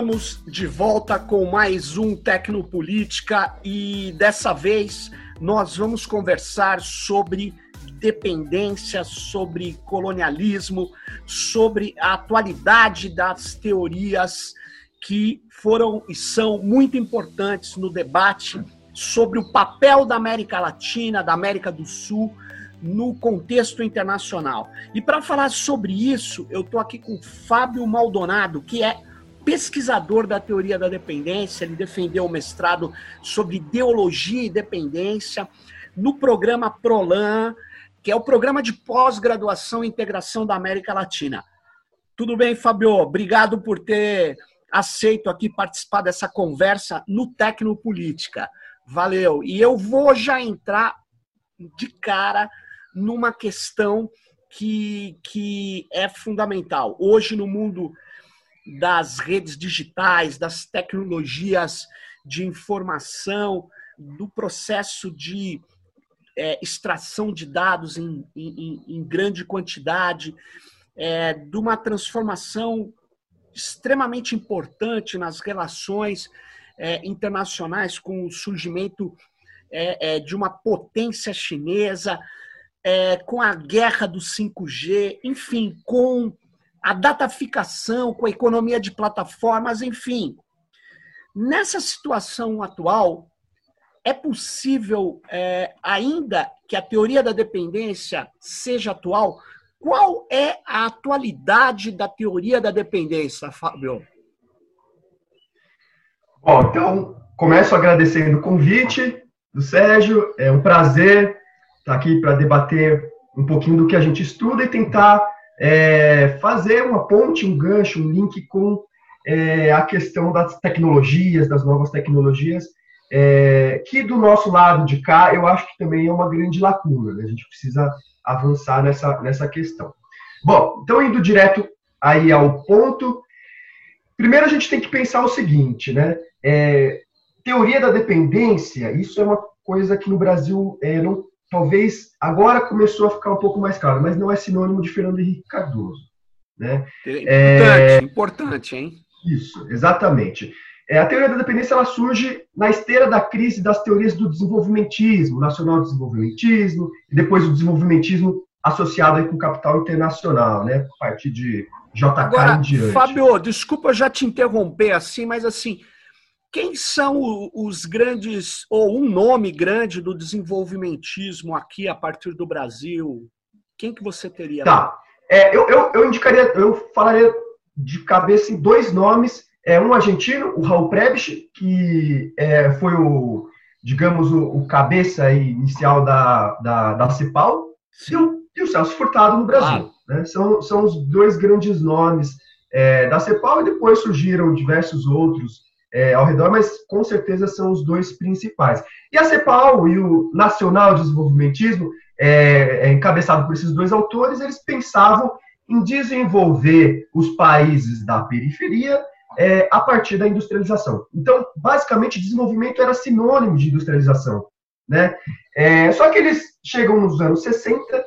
Estamos de volta com mais um Tecnopolítica e dessa vez nós vamos conversar sobre dependência, sobre colonialismo, sobre a atualidade das teorias que foram e são muito importantes no debate sobre o papel da América Latina, da América do Sul no contexto internacional. E para falar sobre isso, eu estou aqui com Fábio Maldonado, que é pesquisador da teoria da dependência, ele defendeu o mestrado sobre ideologia e dependência no programa PROLAN, que é o programa de pós-graduação e integração da América Latina. Tudo bem, Fabio? Obrigado por ter aceito aqui participar dessa conversa no Tecnopolítica. Valeu. E eu vou já entrar de cara numa questão que, que é fundamental. Hoje, no mundo das redes digitais, das tecnologias de informação, do processo de é, extração de dados em, em, em grande quantidade, é, de uma transformação extremamente importante nas relações é, internacionais com o surgimento é, é, de uma potência chinesa, é, com a guerra do 5G, enfim, com a dataficação, com a economia de plataformas, enfim. Nessa situação atual, é possível, é, ainda que a teoria da dependência seja atual, qual é a atualidade da teoria da dependência, Fábio? Bom, então, começo agradecendo o convite do Sérgio. É um prazer estar aqui para debater um pouquinho do que a gente estuda e tentar é, fazer uma ponte, um gancho, um link com é, a questão das tecnologias, das novas tecnologias, é, que do nosso lado de cá eu acho que também é uma grande lacuna. Né? A gente precisa avançar nessa, nessa questão. Bom, então indo direto aí ao ponto, primeiro a gente tem que pensar o seguinte, né? É, teoria da dependência, isso é uma coisa que no Brasil é, não talvez agora começou a ficar um pouco mais claro, mas não é sinônimo de Fernando Henrique Cardoso. Né? Importante, é... importante, hein? Isso, exatamente. É, a teoria da dependência ela surge na esteira da crise das teorias do desenvolvimentismo, nacional desenvolvimentismo, e depois o desenvolvimentismo associado aí com o capital internacional, né? A partir de JK Agora, em diante. Fábio, desculpa já te interromper assim, mas assim, quem são os grandes, ou um nome grande do desenvolvimentismo aqui a partir do Brasil? Quem que você teria? Tá. É, eu, eu, eu, indicaria, eu falaria de cabeça em dois nomes. É um argentino, o Raul Prebisch, que é, foi o, digamos, o, o cabeça inicial da, da, da CEPAL, e o, e o, Celso Furtado no Brasil. Né? São, são os dois grandes nomes é, da CEPAL, e depois surgiram diversos outros é, ao redor, mas com certeza são os dois principais. E a CEPAL e o Nacional Desenvolvimentismo, é, é, encabeçado por esses dois autores, eles pensavam em desenvolver os países da periferia é, a partir da industrialização. Então, basicamente, desenvolvimento era sinônimo de industrialização. Né? É, só que eles chegam nos anos 60,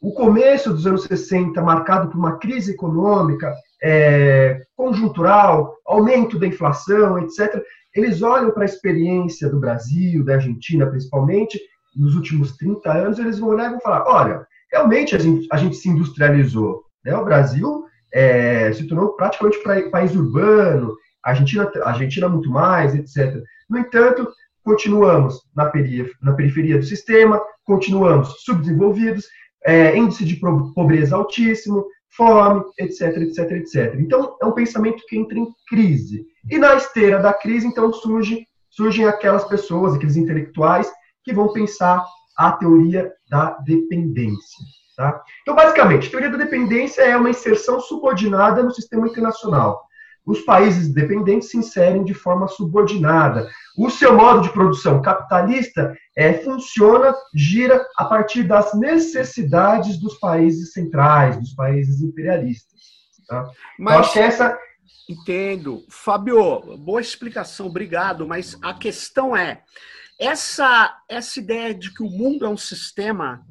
o começo dos anos 60, marcado por uma crise econômica, é, conjuntural, aumento da inflação, etc., eles olham para a experiência do Brasil, da Argentina principalmente, nos últimos 30 anos, eles vão olhar e vão falar: olha, realmente a gente, a gente se industrializou. Né? O Brasil é, se tornou praticamente país urbano, a Argentina, Argentina muito mais, etc. No entanto, continuamos na periferia, na periferia do sistema, continuamos subdesenvolvidos, é, índice de pobreza altíssimo, fome, etc, etc, etc. Então, é um pensamento que entra em crise. E na esteira da crise, então, surge, surgem aquelas pessoas, aqueles intelectuais, que vão pensar a teoria da dependência. Tá? Então, basicamente, a teoria da dependência é uma inserção subordinada no sistema internacional os países dependentes se inserem de forma subordinada. O seu modo de produção capitalista é, funciona, gira a partir das necessidades dos países centrais, dos países imperialistas. Tá? Mas essa entendo, Fábio, boa explicação, obrigado. Mas a questão é essa essa ideia de que o mundo é um sistema,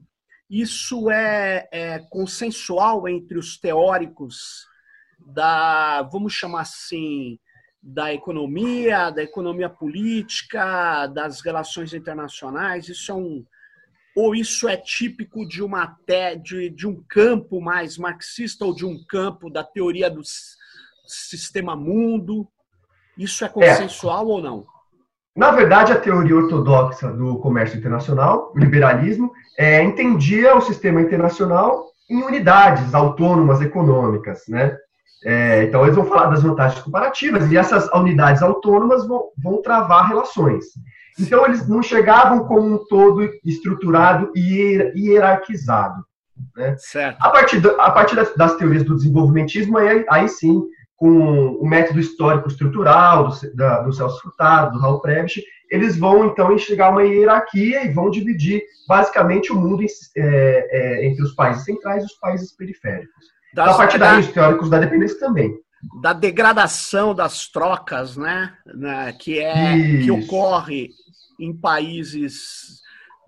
isso é, é consensual entre os teóricos da, vamos chamar assim, da economia, da economia política, das relações internacionais? Isso é um ou isso é típico de uma de, de um campo mais marxista ou de um campo da teoria do sistema mundo? Isso é consensual é. ou não? Na verdade, a teoria ortodoxa do comércio internacional, o liberalismo, é, entendia o sistema internacional em unidades autônomas econômicas, né? É, então, eles vão falar das vantagens comparativas e essas unidades autônomas vão, vão travar relações. Então, eles não chegavam como um todo estruturado e hierarquizado. Né? Certo. A partir, do, a partir das, das, teorias do desenvolvimentismo, aí, aí sim, com o método histórico estrutural do, da, do Celso Furtado, do Raul Prebisch, eles vão então enxergar uma hierarquia e vão dividir basicamente o mundo em, é, é, entre os países centrais e os países periféricos. Das, a partir daí, os teóricos da dependência também. Da degradação das trocas, né? né que é Isso. que ocorre em países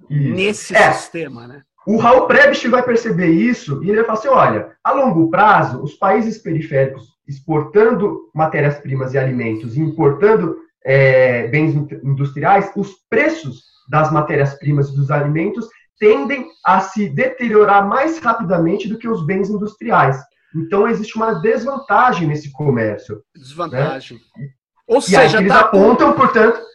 Isso. nesse é. sistema, né? O Raul Prebisch vai perceber isso e ele vai falar assim: olha, a longo prazo, os países periféricos exportando matérias-primas e alimentos e importando é, bens industriais, os preços das matérias-primas e dos alimentos tendem a se deteriorar mais rapidamente do que os bens industriais. Então, existe uma desvantagem nesse comércio. Desvantagem. Né? Ou e seja, eles tá apontam, portanto.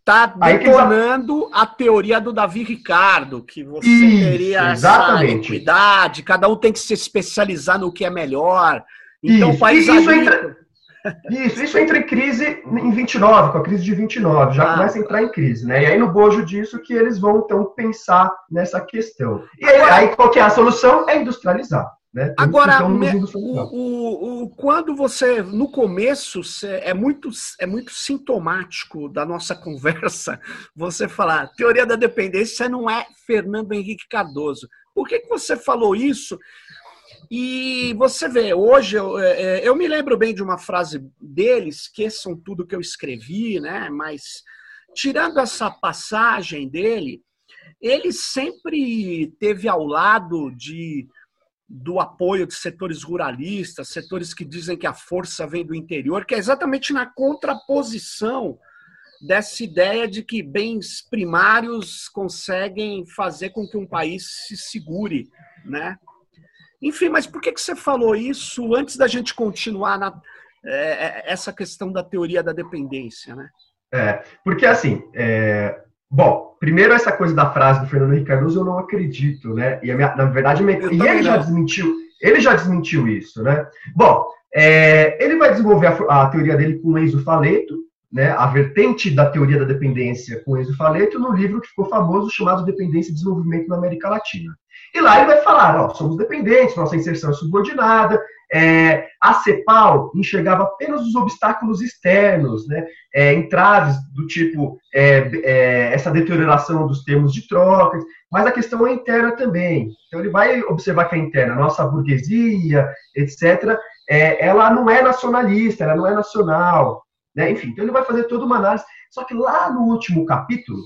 Está detonando a teoria do Davi Ricardo, que você Isso, teria exatamente. essa equidade, cada um tem que se especializar no que é melhor. Então, isso, o país isso entra, isso, isso entra em crise em 29, com a crise de 29, já ah. começa a entrar em crise, né? E aí no bojo disso que eles vão então pensar nessa questão. E aí, aí qual que é a solução? É industrializar. Né? Agora, o, o, o, quando você, no começo, é muito, é muito sintomático da nossa conversa você falar teoria da dependência não é Fernando Henrique Cardoso. Por que, que você falou isso? E você vê, hoje eu, é, é, eu me lembro bem de uma frase dele, esqueçam tudo que eu escrevi, né? Mas tirando essa passagem dele, ele sempre teve ao lado de do apoio de setores ruralistas, setores que dizem que a força vem do interior, que é exatamente na contraposição dessa ideia de que bens primários conseguem fazer com que um país se segure, né? Enfim, mas por que, que você falou isso antes da gente continuar na, é, é, essa questão da teoria da dependência, né? É, porque assim, é, bom, primeiro essa coisa da frase do Fernando Henrique Cardoso eu não acredito, né? E minha, na verdade, minha, e ele já desmentiu, ele já desmentiu isso, né? Bom, é, ele vai desenvolver a, a, teoria dele com Enzo Faleto, né? A vertente da teoria da dependência com Enzo Faleto no livro que ficou famoso chamado Dependência e Desenvolvimento na América Latina. E lá ele vai falar, ó, somos dependentes, nossa inserção é subordinada, é, a CEPAL enxergava apenas os obstáculos externos, né, é, entraves do tipo é, é, essa deterioração dos termos de trocas, mas a questão é interna também. Então ele vai observar que a interna, nossa burguesia, etc., é, ela não é nacionalista, ela não é nacional, né? enfim, então ele vai fazer toda uma análise. Só que lá no último capítulo,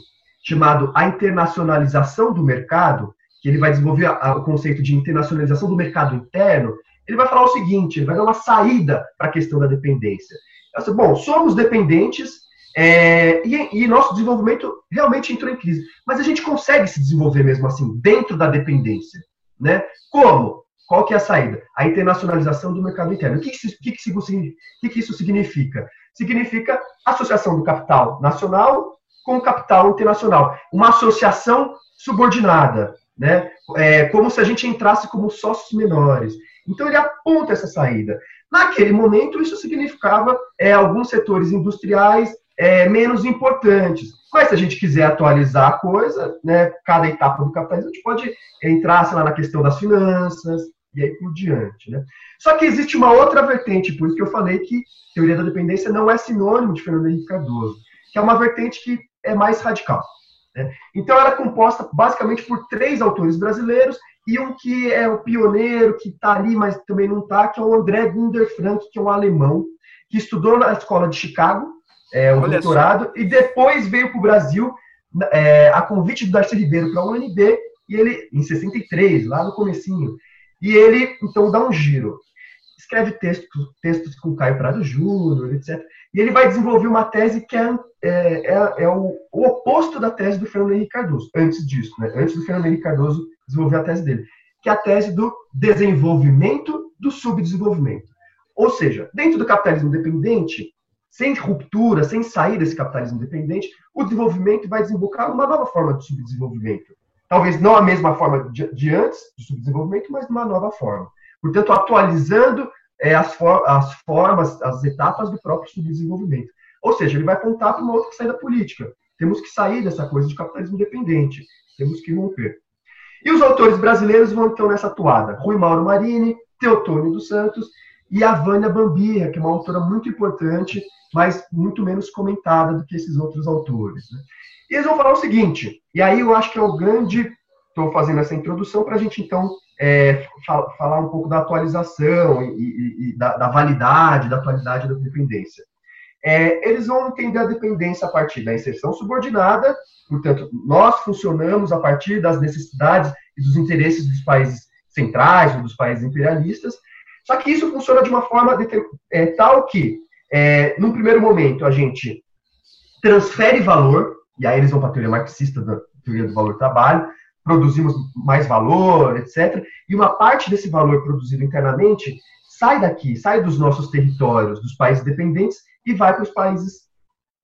chamado A Internacionalização do Mercado, que ele vai desenvolver a, a, o conceito de internacionalização do mercado interno, ele vai falar o seguinte, ele vai dar uma saída para a questão da dependência. Assim, bom, somos dependentes é, e, e, nosso desenvolvimento realmente entrou em crise, mas a gente consegue se desenvolver mesmo assim, dentro da dependência. Né? Como? Qual que é a saída? A internacionalização do mercado interno. O que, que, que, que, que isso significa? Significa associação do capital nacional com o capital internacional. Uma associação subordinada, né? É, como se a gente entrasse como sócios menores. Então ele aponta essa saída. Naquele momento, isso significava é, alguns setores industriais é, menos importantes. Mas se a gente quiser atualizar a coisa, né, cada etapa do capitalismo, a gente pode entrar, sei lá, na questão das finanças e aí por diante. Né? Só que existe uma outra vertente, por isso que eu falei que teoria da dependência não é sinônimo de Fernando Henrique Cardoso, que é uma vertente que é mais radical. Né? Então, ela é composta basicamente por três autores brasileiros e um que é o pioneiro, que está ali, mas também não está, que é o André Gunder Frank, que é um alemão, que estudou na escola de Chicago, é, um Olha doutorado, só. e depois veio para o Brasil é, a convite do Darcy Ribeiro para a UNB, e ele, em 63, lá no comecinho, e ele, então, dá um giro. escreve textos, textos com Caio Prado Júnior, etc. E ele vai desenvolver uma tese que é, é, é, é o, o, oposto da tese do Fernando Henrique Cardoso, antes disso, né? antes do Fernando Henrique Cardoso desenvolver a tese dele, que é a tese do desenvolvimento do subdesenvolvimento. Ou seja, dentro do capitalismo dependente, sem ruptura, sem sair desse capitalismo dependente, o desenvolvimento vai desembocar numa nova forma de subdesenvolvimento. Talvez não a mesma forma de, de antes do subdesenvolvimento, mas numa nova forma. Portanto, atualizando é, as, for as formas, as etapas do próprio subdesenvolvimento. Ou seja, ele vai apontar para uma outra saída política. Temos que sair dessa coisa de capitalismo dependente. Temos que romper. E os autores brasileiros vão então nessa atuada. Rui Mauro Marini, Teotônio dos Santos e a Vânia Bambia, que é uma autora muito importante mas muito menos comentada do que esses outros autores. Né? E eles vão falar o seguinte, e aí eu acho que é o grande. Estou fazendo essa introdução para a gente, então, é, falar um pouco da atualização e, e, e da, da, validade, da atualidade da dependência. É, eles vão entender a dependência a partir da inserção subordinada, portanto, nós funcionamos a partir das necessidades e dos interesses dos países centrais ou dos países imperialistas, só que isso funciona de uma forma é, tal que é, num primeiro momento, a gente transfere valor, e aí eles vão para a teoria marxista da teoria do valor trabalho, produzimos mais valor, etc. E uma parte desse valor produzido internamente sai daqui, sai dos nossos territórios, dos países dependentes, e vai para os países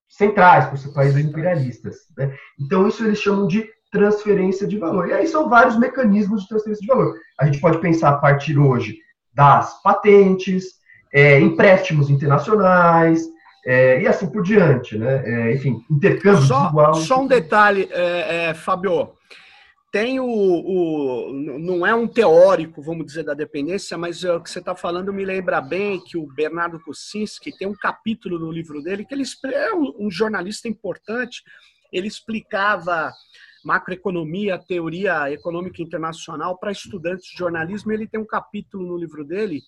centrais, para os países imperialistas. Né? Então, isso eles chamam de transferência de valor. E aí são vários mecanismos de transferência de valor. A gente pode pensar a partir hoje das patentes, é, empréstimos internacionais, é, e assim por diante, né? É, enfim, intercâmbio só, desigual. Só um detalhe, é, é, Fabio. Tem o, o, Não é um teórico, vamos dizer, da dependência, mas o que você está falando me lembra bem que o Bernardo Kucinski tem um capítulo no livro dele que ele é um jornalista importante. Ele explicava macroeconomia, teoria econômica internacional para estudantes de jornalismo. Ele tem um capítulo no livro dele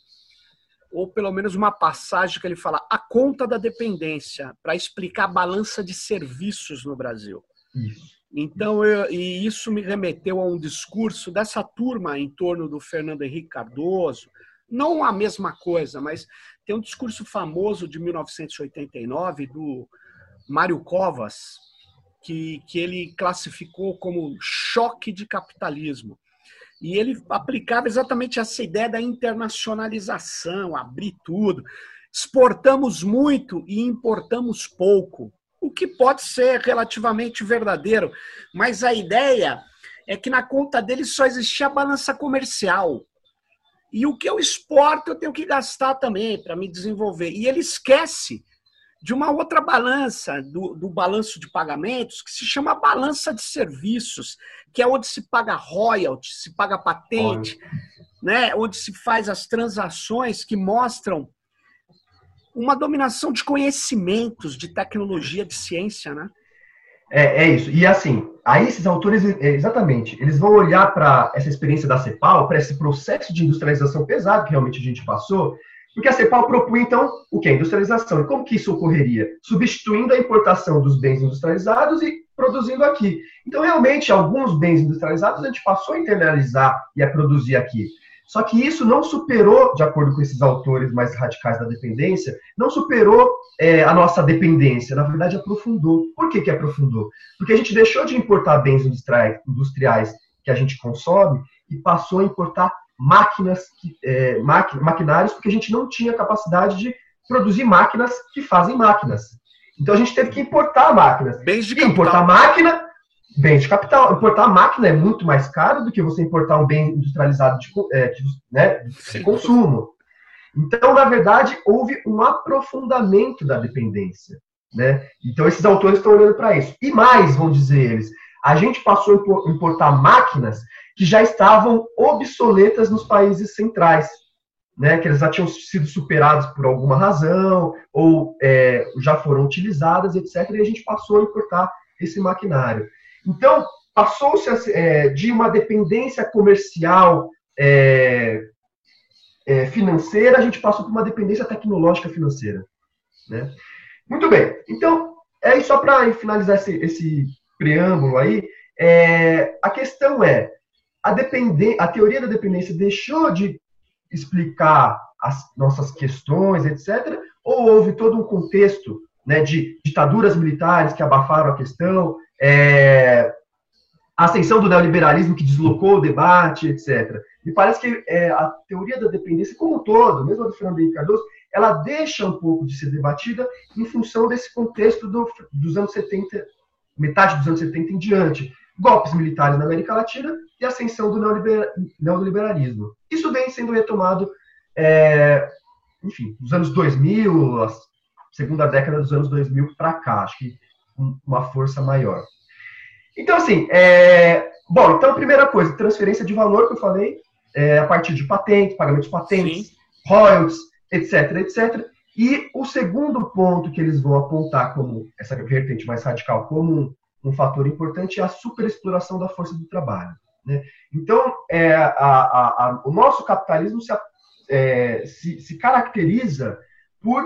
ou pelo menos uma passagem que ele fala a conta da dependência para explicar a balança de serviços no Brasil. Isso. Então, eu, e isso me remeteu a um discurso dessa turma em torno do Fernando Henrique Cardoso, não a mesma coisa, mas tem um discurso famoso de 1989 do Mário Covas, que, que ele classificou como choque de capitalismo. E ele aplicava exatamente essa ideia da internacionalização, abrir tudo. Exportamos muito e importamos pouco, o que pode ser relativamente verdadeiro, mas a ideia é que na conta dele só existia a balança comercial. E o que eu exporto eu tenho que gastar também para me desenvolver. E ele esquece de uma outra balança, do, do balanço de pagamentos, que se chama balança de serviços, que é onde se paga royalty, se paga patente, né? onde se faz as transações que mostram uma dominação de conhecimentos, de tecnologia, de ciência, né? É, é isso. E assim, aí esses autores, é, exatamente, eles vão olhar para essa experiência da CEPAL, para esse processo de industrialização pesado que realmente a gente passou, porque a CEPAL propunha, então, o que? Industrialização. E como que isso ocorreria? Substituindo a importação dos bens industrializados e produzindo aqui. Então, realmente, alguns bens industrializados a gente passou a internalizar e a produzir aqui. Só que isso não superou, de acordo com esses autores mais radicais da dependência, não superou é, a nossa dependência. Na verdade, aprofundou. Por que, que aprofundou? Porque a gente deixou de importar bens industriais que a gente consome e passou a importar máquinas, é, maquinários, porque a gente não tinha capacidade de produzir máquinas que fazem máquinas. Então a gente teve que importar máquinas. Bens de. Importar máquina, bens de capital. Importar máquina é muito mais caro do que você importar um bem industrializado de, é, de, né, de consumo. Então, na verdade, houve um aprofundamento da dependência. Né? Então, esses autores estão olhando para isso. E mais, vão dizer eles, a gente passou a importar máquinas que já estavam obsoletas nos países centrais, né, que eles já tinham sido superados por alguma razão, ou é, já foram utilizadas, etc., e a gente passou a importar esse maquinário. Então, passou-se é, de uma dependência comercial é, é, financeira, a gente passou por uma dependência tecnológica financeira. Né? Muito bem, então, é só para finalizar esse, esse preâmbulo aí, é, a questão é, a, a teoria da dependência deixou de explicar as nossas questões, etc., ou houve todo um contexto né, de ditaduras militares que abafaram a questão, é, a ascensão do neoliberalismo que deslocou o debate, etc. Me parece que é, a teoria da dependência como um todo, mesmo a do Fernando Henrique Cardoso, ela deixa um pouco de ser debatida em função desse contexto do, dos anos 70, metade dos anos 70 em diante. Golpes militares na América Latina e ascensão do neoliberalismo. Isso vem sendo retomado, é, enfim, dos anos 2000, a segunda década dos anos 2000 para cá, acho que com uma força maior. Então, assim, é, bom, então, primeira coisa, transferência de valor que eu falei, é, a partir de patentes, pagamento de patentes, Sim. royalties, etc, etc. E o segundo ponto que eles vão apontar como essa vertente mais radical, como um, um fator importante, é a superexploração da força do trabalho. Né? Então, é, a, a, a, o nosso capitalismo se, é, se, se, caracteriza por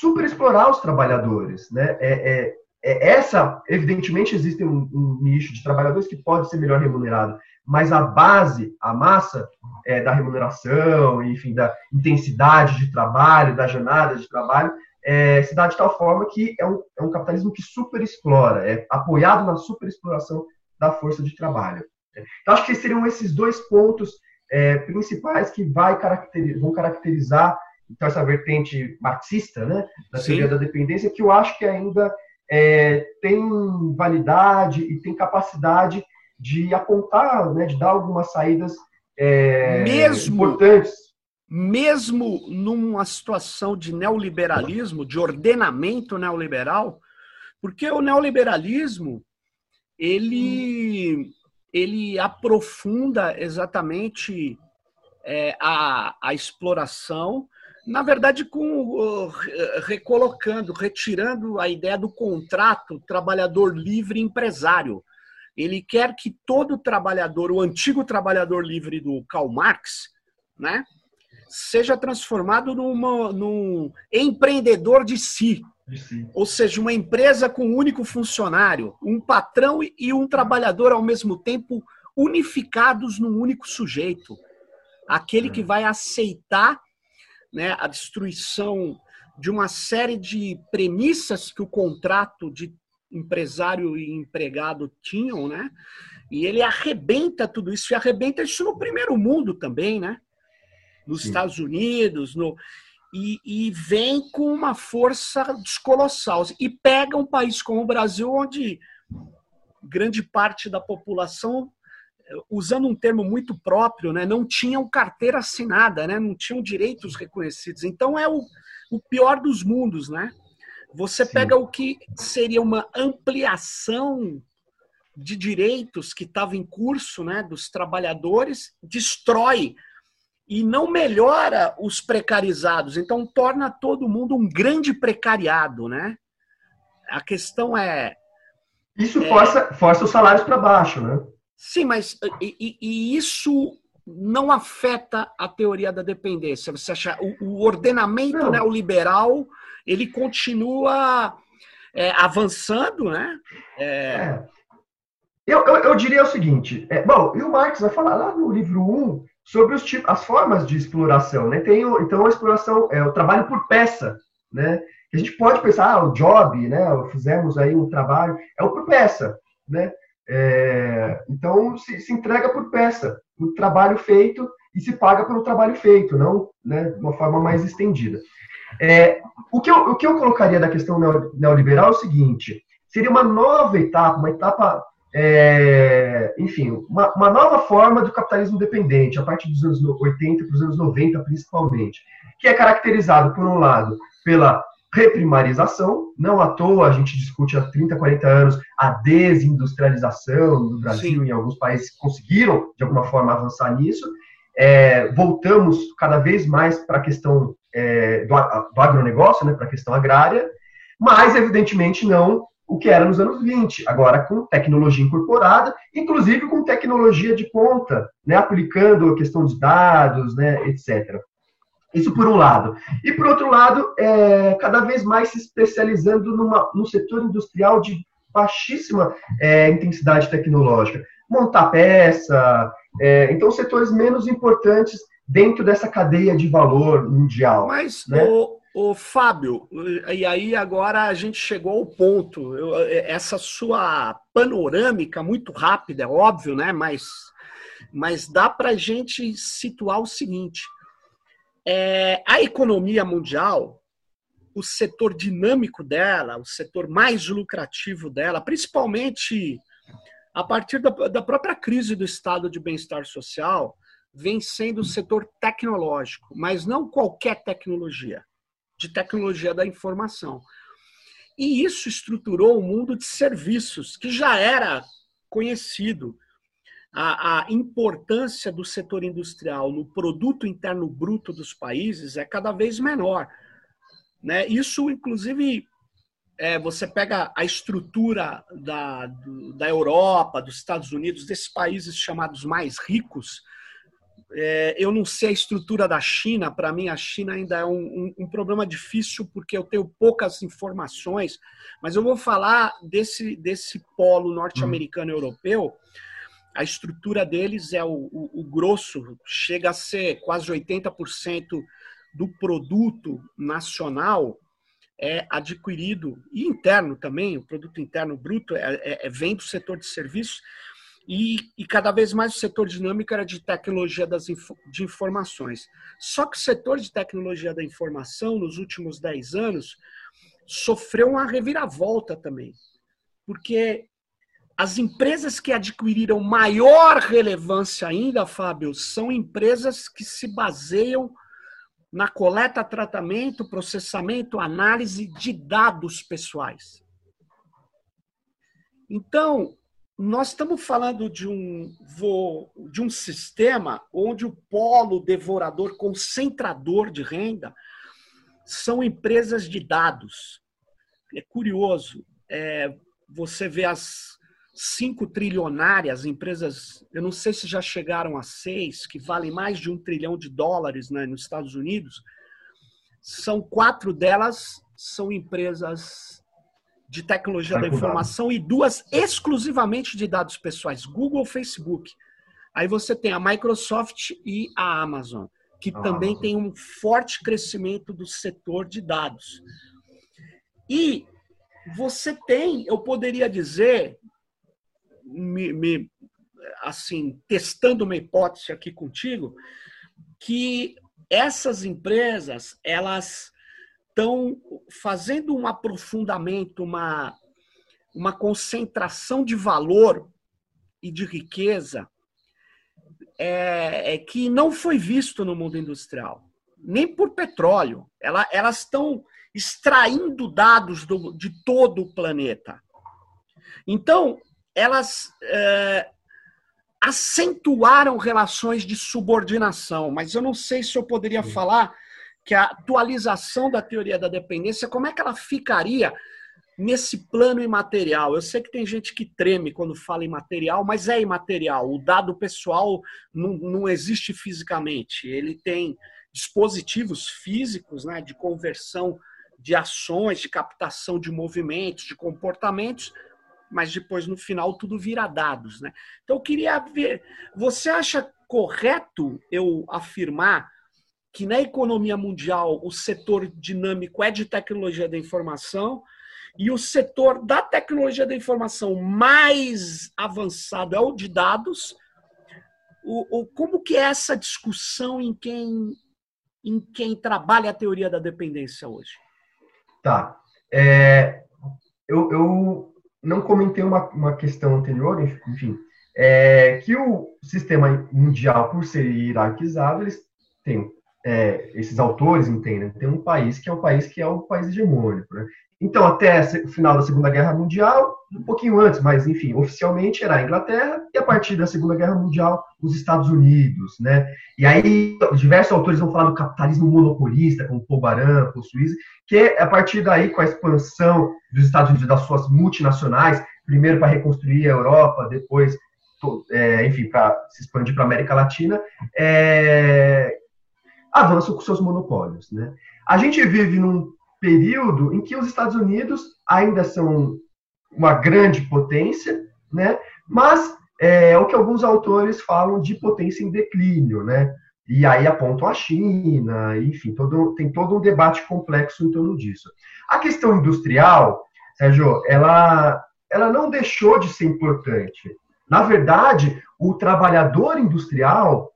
superexplorar os trabalhadores. Né? É, é é, essa, evidentemente, existe um, um, nicho de trabalhadores que pode ser melhor remunerado, mas a base, a massa é, da remuneração, enfim, da intensidade de trabalho, da jornada de trabalho, é, se dá de tal forma que é um, é um capitalismo que superexplora, é apoiado na superexploração da força de trabalho. Então, acho que seriam esses dois pontos é, principais que vai caracterizar, vão caracterizar então, essa vertente marxista né, da teoria da dependência, que eu acho que ainda é, tem validade e tem capacidade de apontar, né, de dar algumas saídas é, mesmo, importantes. Mesmo numa situação de neoliberalismo, de ordenamento neoliberal, porque o neoliberalismo ele, ele aprofunda exatamente é, a, a exploração na verdade, com recolocando, retirando a ideia do contrato trabalhador livre empresário. Ele quer que todo trabalhador, o antigo trabalhador livre do Karl Marx, né, seja transformado numa, num empreendedor de si. de si. Ou seja, uma empresa com um único funcionário, um patrão e um trabalhador ao mesmo tempo unificados num único sujeito. Aquele que é. vai aceitar né, a destruição de uma série de premissas que o contrato de empresário e empregado tinham, né? E ele arrebenta tudo isso, e arrebenta isso no primeiro mundo também, né? Nos Sim. Estados Unidos, no, e, e, vem com uma força descolossal. E pega um país como o Brasil, onde grande parte da população usando um termo muito próprio, né, não tinham carteira assinada, né, não tinham direitos reconhecidos. Então é o, o pior dos mundos, né? Você Sim. pega o que seria uma ampliação de direitos que estava em curso, né, dos trabalhadores, destrói e não melhora os precarizados. Então torna todo mundo um grande precariado, né? A questão é isso é, força, força os salários para baixo, né? Sim, mas e, e, isso não afeta a teoria da dependência. Você acha o, o ordenamento não. neoliberal ele continua é, avançando, né? É... É. Eu, eu, eu, diria o seguinte, é, bom, e o Marx vai falar lá no livro 1 sobre os tipos, as formas de exploração, né? Tem o, então a exploração é o trabalho por peça, né? A gente pode pensar, ah, o job, né? Fizemos aí um trabalho, é o por peça, né? É, então, se, se, entrega por peça, por trabalho feito e se paga pelo trabalho feito, não né, de uma forma mais estendida. É, o, que eu, o que eu colocaria da questão neoliberal é o seguinte: seria uma nova etapa, uma etapa, é, enfim, uma, uma, nova forma do capitalismo dependente, a partir dos anos 80 para os anos 90, principalmente, que é caracterizado, por um lado, pela reprimarização, não à toa a gente discute há 30, 40 anos a desindustrialização do Brasil Sim. e alguns países conseguiram, de alguma forma, avançar nisso. É, voltamos cada vez mais para a questão é, do, do agronegócio, né, para a questão agrária, mas, evidentemente, não o que era nos anos 20, agora com tecnologia incorporada, inclusive com tecnologia de ponta, né, aplicando a questão de dados, né, etc. Isso por um lado. E por outro lado, é, cada vez mais se especializando numa, no setor industrial de baixíssima é, intensidade tecnológica. Montar peça, é, então setores menos importantes dentro dessa cadeia de valor mundial. Mas, né? o, o Fábio, e aí agora a gente chegou ao ponto. Eu, essa sua panorâmica muito rápida, é óbvio, né? Mas, mas dá para a gente situar o seguinte: é, a economia mundial, o setor dinâmico dela, o setor mais lucrativo dela, principalmente a partir da, da própria crise do estado de bem-estar social, vem sendo o setor tecnológico, mas não qualquer tecnologia, de tecnologia da informação. E isso estruturou o um mundo de serviços, que já era conhecido. A, a, importância do setor industrial no produto interno bruto dos países é cada vez menor. Né? Isso, inclusive, é, você pega a estrutura da, do, da Europa, dos Estados Unidos, desses países chamados mais ricos, é, eu não sei a estrutura da China, para mim a China ainda é um, um, um, problema difícil porque eu tenho poucas informações, mas eu vou falar desse, desse polo norte-americano hum. A estrutura deles é o, o, o grosso, chega a ser quase 80% do produto nacional é adquirido, e interno também, o produto interno bruto é, é, é vem do setor de serviços, e, e, cada vez mais o setor dinâmico era de tecnologia das, de informações. Só que o setor de tecnologia da informação, nos últimos 10 anos, sofreu uma reviravolta também. Porque as empresas que adquiriram maior relevância ainda, Fábio, são empresas que se baseiam na coleta, tratamento, processamento, análise de dados pessoais. Então, nós estamos falando de um, de um sistema onde o polo devorador, concentrador de renda, são empresas de dados. É curioso, é, você vê as cinco trilionárias empresas, eu não sei se já chegaram a seis, que valem mais de um trilhão de dólares né, nos Estados Unidos, são quatro delas são empresas de tecnologia da informação e duas exclusivamente de dados pessoais, Google, Facebook. Aí você tem a Microsoft e a Amazon, que ah, também Amazon. tem um forte crescimento do setor de dados. E você tem, eu poderia dizer, me, me, assim, testando uma hipótese aqui contigo, que essas empresas, elas estão fazendo um aprofundamento, uma, uma concentração de valor e de riqueza é, é, que não foi visto no mundo industrial, nem por petróleo. Ela, elas estão extraindo dados do, de todo o planeta. Então, elas é, acentuaram relações de subordinação, mas eu não sei se eu poderia falar que a atualização da teoria da dependência, como é que ela ficaria nesse plano imaterial? Eu sei que tem gente que treme quando fala imaterial, mas é imaterial. O dado pessoal não, não existe fisicamente. Ele tem dispositivos físicos né, de conversão de ações, de captação de movimentos, de comportamentos, mas depois no final tudo vira dados. Né? Então eu queria ver, você acha correto eu afirmar que na economia mundial o setor dinâmico é de tecnologia da informação e o setor da tecnologia da informação mais avançado é o de dados. O, o, como que é essa discussão em quem, em quem trabalha a teoria da dependência hoje? Tá. É, eu, eu não comentei uma, uma questão anterior, enfim, é, que o sistema mundial, por ser hierarquizado, eles têm é, esses autores entendem, tem um país que é um país que é o país hegemônico. Né? Então, até o final da Segunda Guerra Mundial, um pouquinho antes, mas enfim, oficialmente era a Inglaterra, e a partir da Segunda Guerra Mundial, os Estados Unidos. Né? E aí, diversos autores vão falar do capitalismo monopolista, como Paul Baran, Paul Suisse, que é a partir daí, com a expansão dos Estados Unidos, das suas multinacionais, primeiro para reconstruir a Europa, depois, é, enfim, para se expandir para a América Latina, é, avançam com seus monopólios. Né? A gente vive num período em que os Estados Unidos ainda são uma grande potência, né? mas é, é o que alguns autores falam de potência em declínio. Né? E aí apontam a China, enfim, todo, tem todo um debate complexo em torno disso. A questão industrial, Sérgio, ela, ela não deixou de ser importante. Na verdade, o trabalhador industrial,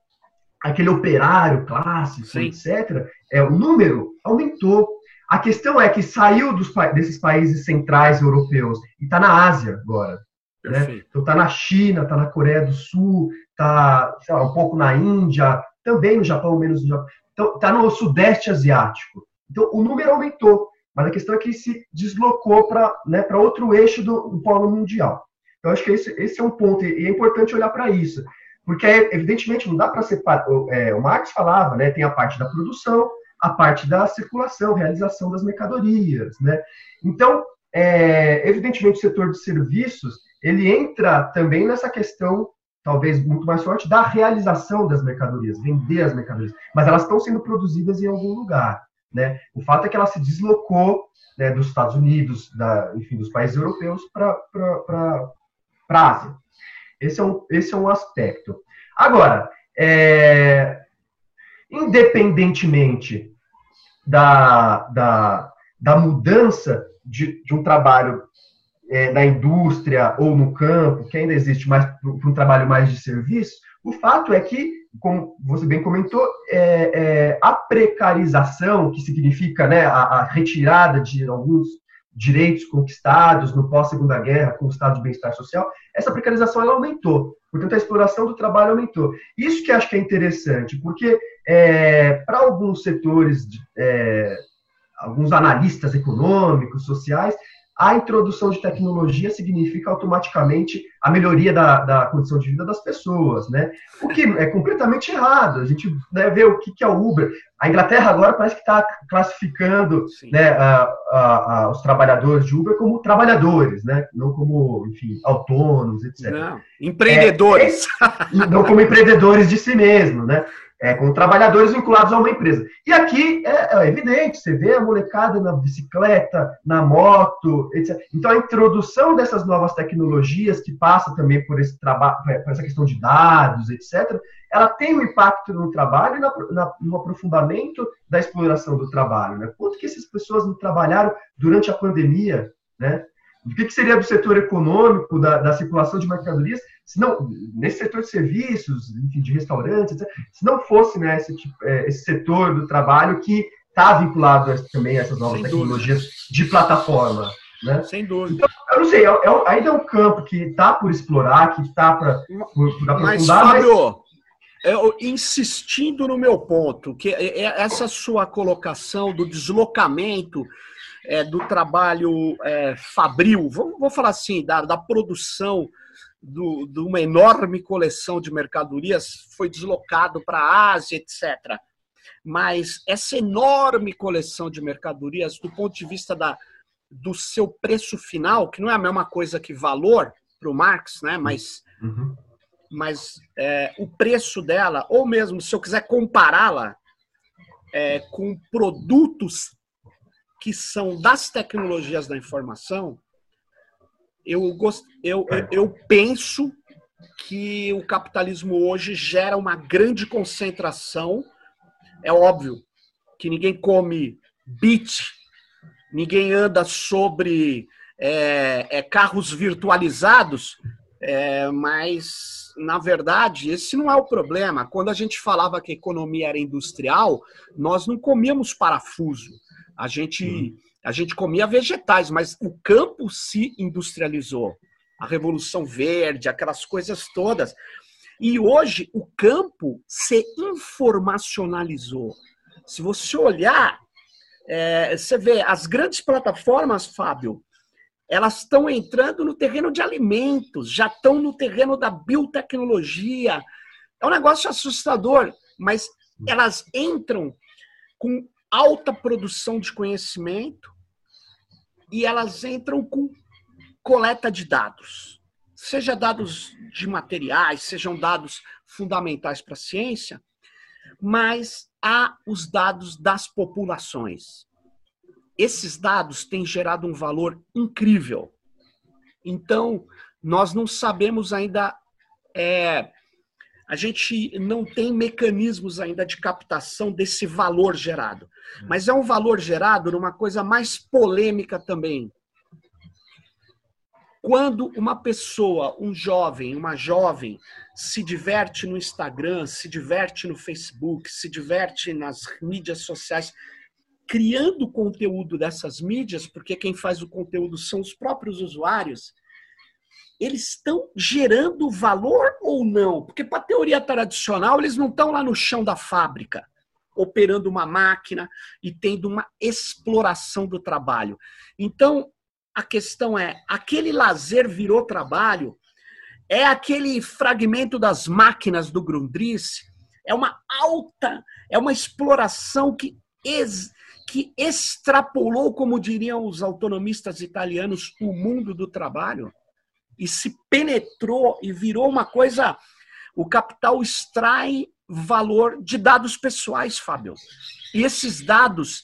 aquele operário clássico, Sim. etc., é, o número aumentou. A questão é que saiu dos, desses países centrais europeus e está na Ásia agora. Né? Então está na China, está na Coreia do Sul, está um pouco na Índia, também no Japão, menos no Japão. Então está no Sudeste Asiático. Então o número aumentou, mas a questão é que se deslocou para né, outro eixo do, do polo mundial. Então acho que esse, esse é um ponto e é importante olhar para isso, porque evidentemente não dá para separar. É, o Marx falava, né? Tem a parte da produção, a parte da circulação, realização das mercadorias, né? Então, é, evidentemente, o setor de serviços ele entra também nessa questão, talvez muito mais forte, da realização das mercadorias, vender as mercadorias. Mas elas estão sendo produzidas em algum lugar. Né? O fato é que ela se deslocou né, dos Estados Unidos, da, enfim, dos países europeus para a Ásia. Esse é, um, esse é um aspecto. Agora, é, independentemente da, da, da mudança de, de um trabalho é, na indústria ou no campo, que ainda existe mais para um trabalho mais de serviço, o fato é que, como você bem comentou, é, é, a precarização, que significa né, a, a, retirada de alguns direitos conquistados no pós-segunda guerra com o estado de bem-estar social, essa precarização ela aumentou. Portanto, a exploração do trabalho aumentou. Isso que acho que é interessante, porque é, para alguns setores, é, alguns analistas econômicos, sociais, a introdução de tecnologia significa automaticamente a melhoria da, da condição de vida das pessoas, né? O que é completamente errado. A gente né, vê o que, que é o Uber. A Inglaterra agora parece que está classificando né, a, a, a, os trabalhadores de Uber como trabalhadores, né? Não como, enfim, autônomos, etc. Não, empreendedores. É, é, não como empreendedores de si mesmo, né? É, com trabalhadores vinculados a uma empresa. E aqui é, é, evidente, você vê a molecada na bicicleta, na moto, etc. Então a introdução dessas novas tecnologias, que passa também por esse trabalho, por essa questão de dados, etc., ela tem um impacto no trabalho e na, no aprofundamento da exploração do trabalho. Né? Quanto que essas pessoas não trabalharam durante a pandemia, né? O que, que seria do setor econômico, da, da circulação de mercadorias, se não, nesse setor de serviços, enfim, de restaurantes, etc., se não fosse né, esse, tipo, é, esse setor do trabalho que está vinculado a, também a essas novas Sem tecnologias dúvida. de plataforma. Né? Sem dúvida. Então, eu não sei, é, é, ainda é um campo que está por explorar, que está para aprofundar. Mas, Fábio, mas... Eu, insistindo no meu ponto, que é, é essa sua colocação do deslocamento é, do trabalho é, fabril, vou, vou, falar assim, da, da produção do, de uma enorme coleção de mercadorias foi deslocado para a Ásia, etc. Mas essa enorme coleção de mercadorias, do ponto de vista da, do seu preço final, que não é a mesma coisa que valor para o Marx, né? mas, uhum. Mas é, o preço dela, ou mesmo se eu quiser compará-la é, com produtos que são das tecnologias da informação, eu, gost... eu, eu penso que o capitalismo hoje gera uma grande concentração. É óbvio que ninguém come bit, ninguém anda sobre é, é, carros virtualizados, é, mas, na verdade, esse não é o problema. Quando a gente falava que a economia era industrial, nós não comíamos parafuso. A gente. Hum a gente comia vegetais, mas o campo se industrializou. A Revolução Verde, aquelas coisas todas. E hoje o campo se informacionalizou. Se você olhar, é, você vê as grandes plataformas, Fábio, elas estão entrando no terreno de alimentos, já estão no terreno da biotecnologia. É um negócio assustador, mas elas entram com alta produção de conhecimento e elas entram com coleta de dados. Seja dados de materiais, sejam dados fundamentais para a ciência, mas há os dados das populações. Esses dados têm gerado um valor incrível. Então, nós não sabemos ainda é, a gente não tem mecanismos ainda de captação desse valor gerado. Mas é um valor gerado numa coisa mais polêmica também. Quando uma pessoa, um jovem, uma jovem, se diverte no Instagram, se diverte no Facebook, se diverte nas mídias sociais, criando conteúdo dessas mídias, porque quem faz o conteúdo são os próprios usuários, eles estão gerando valor ou não? Porque para a teoria tradicional, eles não estão lá no chão da fábrica, operando uma máquina e tendo uma exploração do trabalho. Então, a questão é: aquele lazer virou trabalho? É aquele fragmento das máquinas do Grundrisse? É uma alta, é uma exploração que, que extrapolou, como diriam os autonomistas italianos, o mundo do trabalho? e se penetrou e virou uma coisa. O capital extrai valor de dados pessoais, Fábio. E esses dados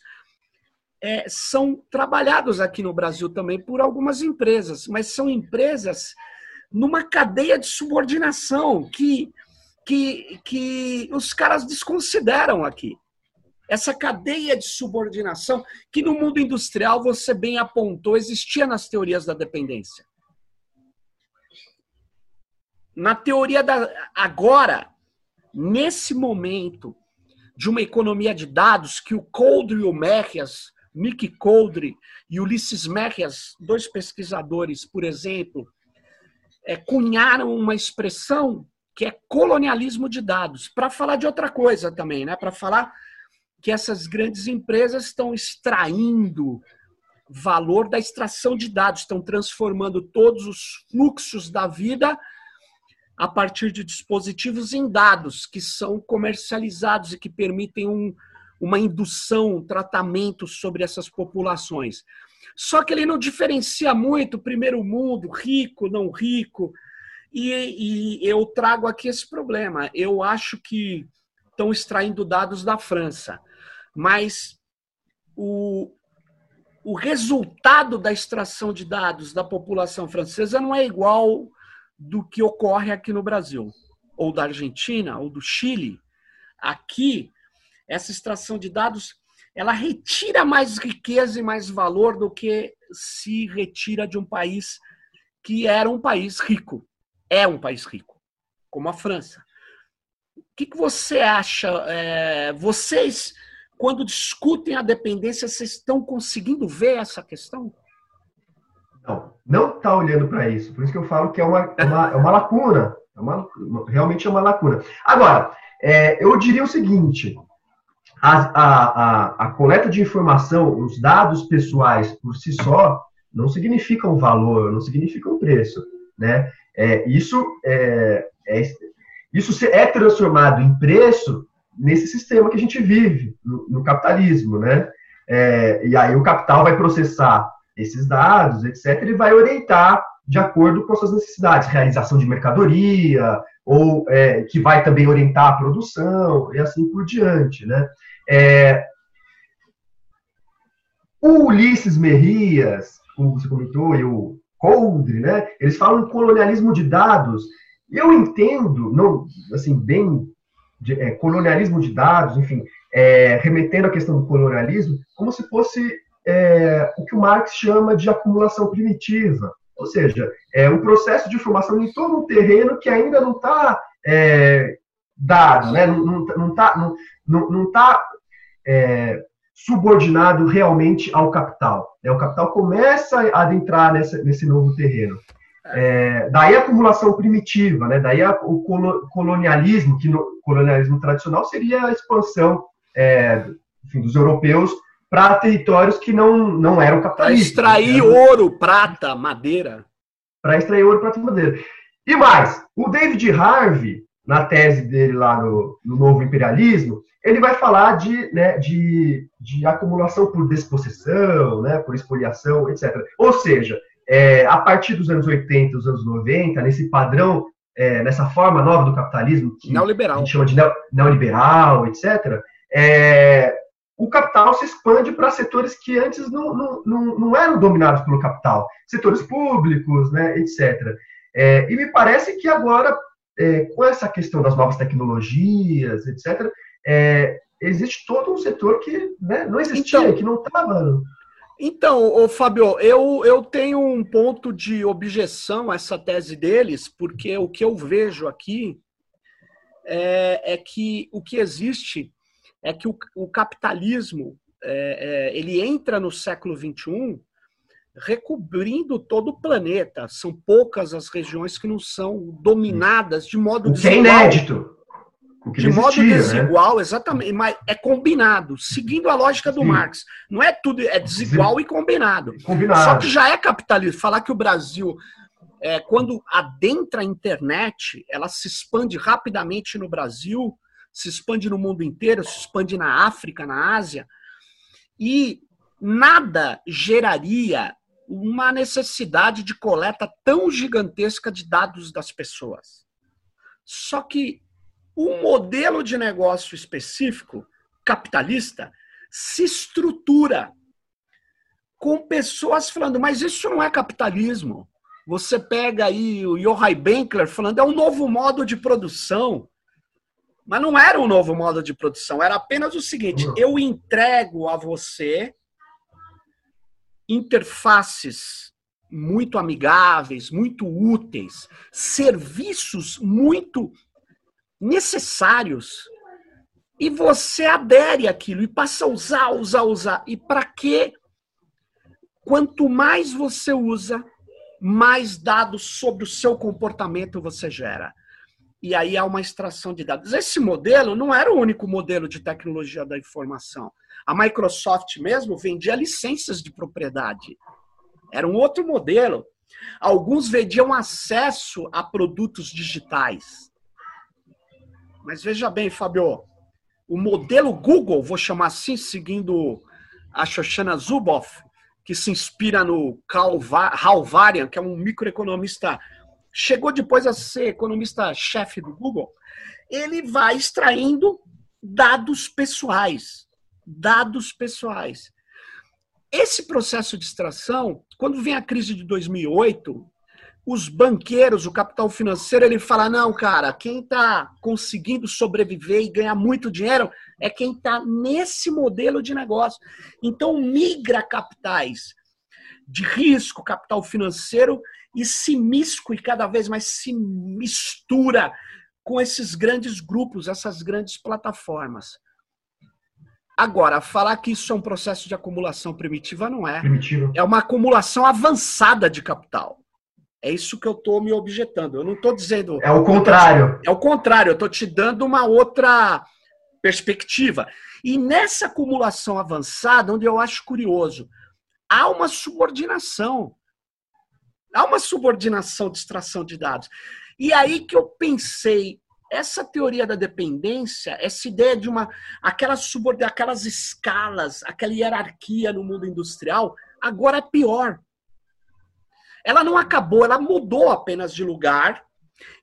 é, são trabalhados aqui no Brasil também por algumas empresas, mas são empresas numa cadeia de subordinação que, que, que os caras desconsideram aqui. Essa cadeia de subordinação que no mundo industrial você bem apontou existia nas teorias da dependência na teoria da agora, nesse momento de uma economia de dados que o Coldre e o Merrias, Mick Coldre e Ulisses Merrias, dois pesquisadores, por exemplo, é, cunharam uma expressão que é colonialismo de dados, para falar de outra coisa também, né? Para falar que essas grandes empresas estão extraindo valor da extração de dados, estão transformando todos os fluxos da vida a partir de dispositivos em dados que são comercializados e que permitem um, uma indução, um tratamento sobre essas populações. Só que ele não diferencia muito primeiro mundo, rico, não rico, e, e eu trago aqui esse problema. Eu acho que estão extraindo dados da França, mas o, o resultado da extração de dados da população francesa não é igual do que ocorre aqui no Brasil, ou da Argentina, ou do Chile. Aqui, essa extração de dados, ela retira mais riqueza e mais valor do que se retira de um país que era um país rico, é um país rico, como a França. O que, que você acha? É, vocês, quando discutem a dependência, vocês estão conseguindo ver essa questão? Não, não está olhando para isso. Por isso que eu falo que é uma, é uma, é uma lacuna. É uma, realmente é uma lacuna. Agora, é, eu diria o seguinte: a, a, a, a, coleta de informação, os dados pessoais por si só, não significam valor, não significam preço. Né? É, isso, é, é, isso é transformado em preço nesse sistema que a gente vive, no, no capitalismo. Né? É, e aí o capital vai processar esses dados, etc., ele vai orientar de acordo com suas necessidades, realização de mercadoria, ou é, que vai também orientar a produção, e assim por diante. Né? É, o Ulisses Merrias, como você comentou, e o Coldre, né, eles falam em colonialismo de dados. Eu entendo, não, assim, bem, de, é, colonialismo de dados, enfim, é, remetendo à questão do colonialismo, como se fosse é, o que o Marx chama de acumulação primitiva, ou seja, é um processo de formação em todo um terreno que ainda não está é, dado, né? não está não, tá, não, não, não tá, é, subordinado realmente ao capital. Né? O capital começa a adentrar nessa, nesse novo terreno. É, daí a acumulação primitiva, né? daí a, o colonialismo, que no colonialismo tradicional seria a expansão é, enfim, dos europeus para territórios que não, não eram capitalistas. Para extrair né? ouro, prata, madeira. Para extrair ouro, prata e madeira. E mais, o David Harvey, na tese dele lá no, no Novo Imperialismo, ele vai falar de, né, de, de acumulação por despossessão, né, por expoliação, etc. Ou seja, é, a partir dos anos 80, dos anos 90, nesse padrão, é, nessa forma nova do capitalismo, que neoliberal. a gente chama de neoliberal, etc., é, o capital se expande para setores que antes não, não, não, não, eram dominados pelo capital, setores públicos, né, etc. É, e me parece que agora é, com essa questão das novas tecnologias, etc., é, existe todo um setor que né, não existia, então, que não estava. Então, ô, Fábio, eu, eu tenho um ponto de objeção a essa tese deles, porque o que eu vejo aqui é, é que o que existe é que o, o capitalismo é, é ele entra no século XXI recobrindo todo o planeta. São poucas as regiões que não são dominadas de modo o que é inédito. De modo existia, né? desigual, né? exatamente, mas é combinado, seguindo a lógica do Sim. Marx. Não é tudo, é desigual Sim. e combinado. combinado. Só que já é capitalismo. Falar que o Brasil, é, quando adentra a internet, ela se expande rapidamente no Brasil, se expande no mundo inteiro, se expande na África, na Ásia, e nada geraria uma necessidade de coleta tão gigantesca de dados das pessoas. Só que um modelo de negócio específico, capitalista, se estrutura com pessoas falando, mas isso não é capitalismo. Você pega aí o Johann Benkler falando, é um novo modo de produção. Mas não era um novo modo de produção, era apenas o seguinte: eu entrego a você interfaces muito amigáveis, muito úteis, serviços muito necessários e você adere àquilo e passa a usar, usar, usar. E para quê? Quanto mais você usa, mais dados sobre o seu comportamento você gera. E aí há uma extração de dados. Esse modelo não era o único modelo de tecnologia da informação. A Microsoft mesmo vendia licenças de propriedade. Era um outro modelo. Alguns vendiam acesso a produtos digitais. Mas veja bem, Fabio, o modelo Google, vou chamar assim, seguindo a Shoshana Zuboff, que se inspira no Hal Varian, que é um microeconomista, chegou depois a ser economista-chefe do Google. Ele vai extraindo dados pessoais dados pessoais. Esse processo de extração, quando vem a crise de 2008, os banqueiros, o capital financeiro, ele fala: não, cara, quem está conseguindo sobreviver e ganhar muito dinheiro é quem está nesse modelo de negócio. Então, migra capitais de risco, capital financeiro, e se miscua e cada vez mais se mistura com esses grandes grupos, essas grandes plataformas. Agora, falar que isso é um processo de acumulação primitiva não é. Primitivo. É uma acumulação avançada de capital. É isso que eu estou me objetando. Eu não estou dizendo. É o contrário. É o contrário. Eu estou te dando uma outra perspectiva. E nessa acumulação avançada, onde eu acho curioso, há uma subordinação. Há uma subordinação de extração de dados. E aí que eu pensei, essa teoria da dependência, essa ideia de uma aquelas aquelas escalas, aquela hierarquia no mundo industrial, agora é pior. Ela não acabou, ela mudou apenas de lugar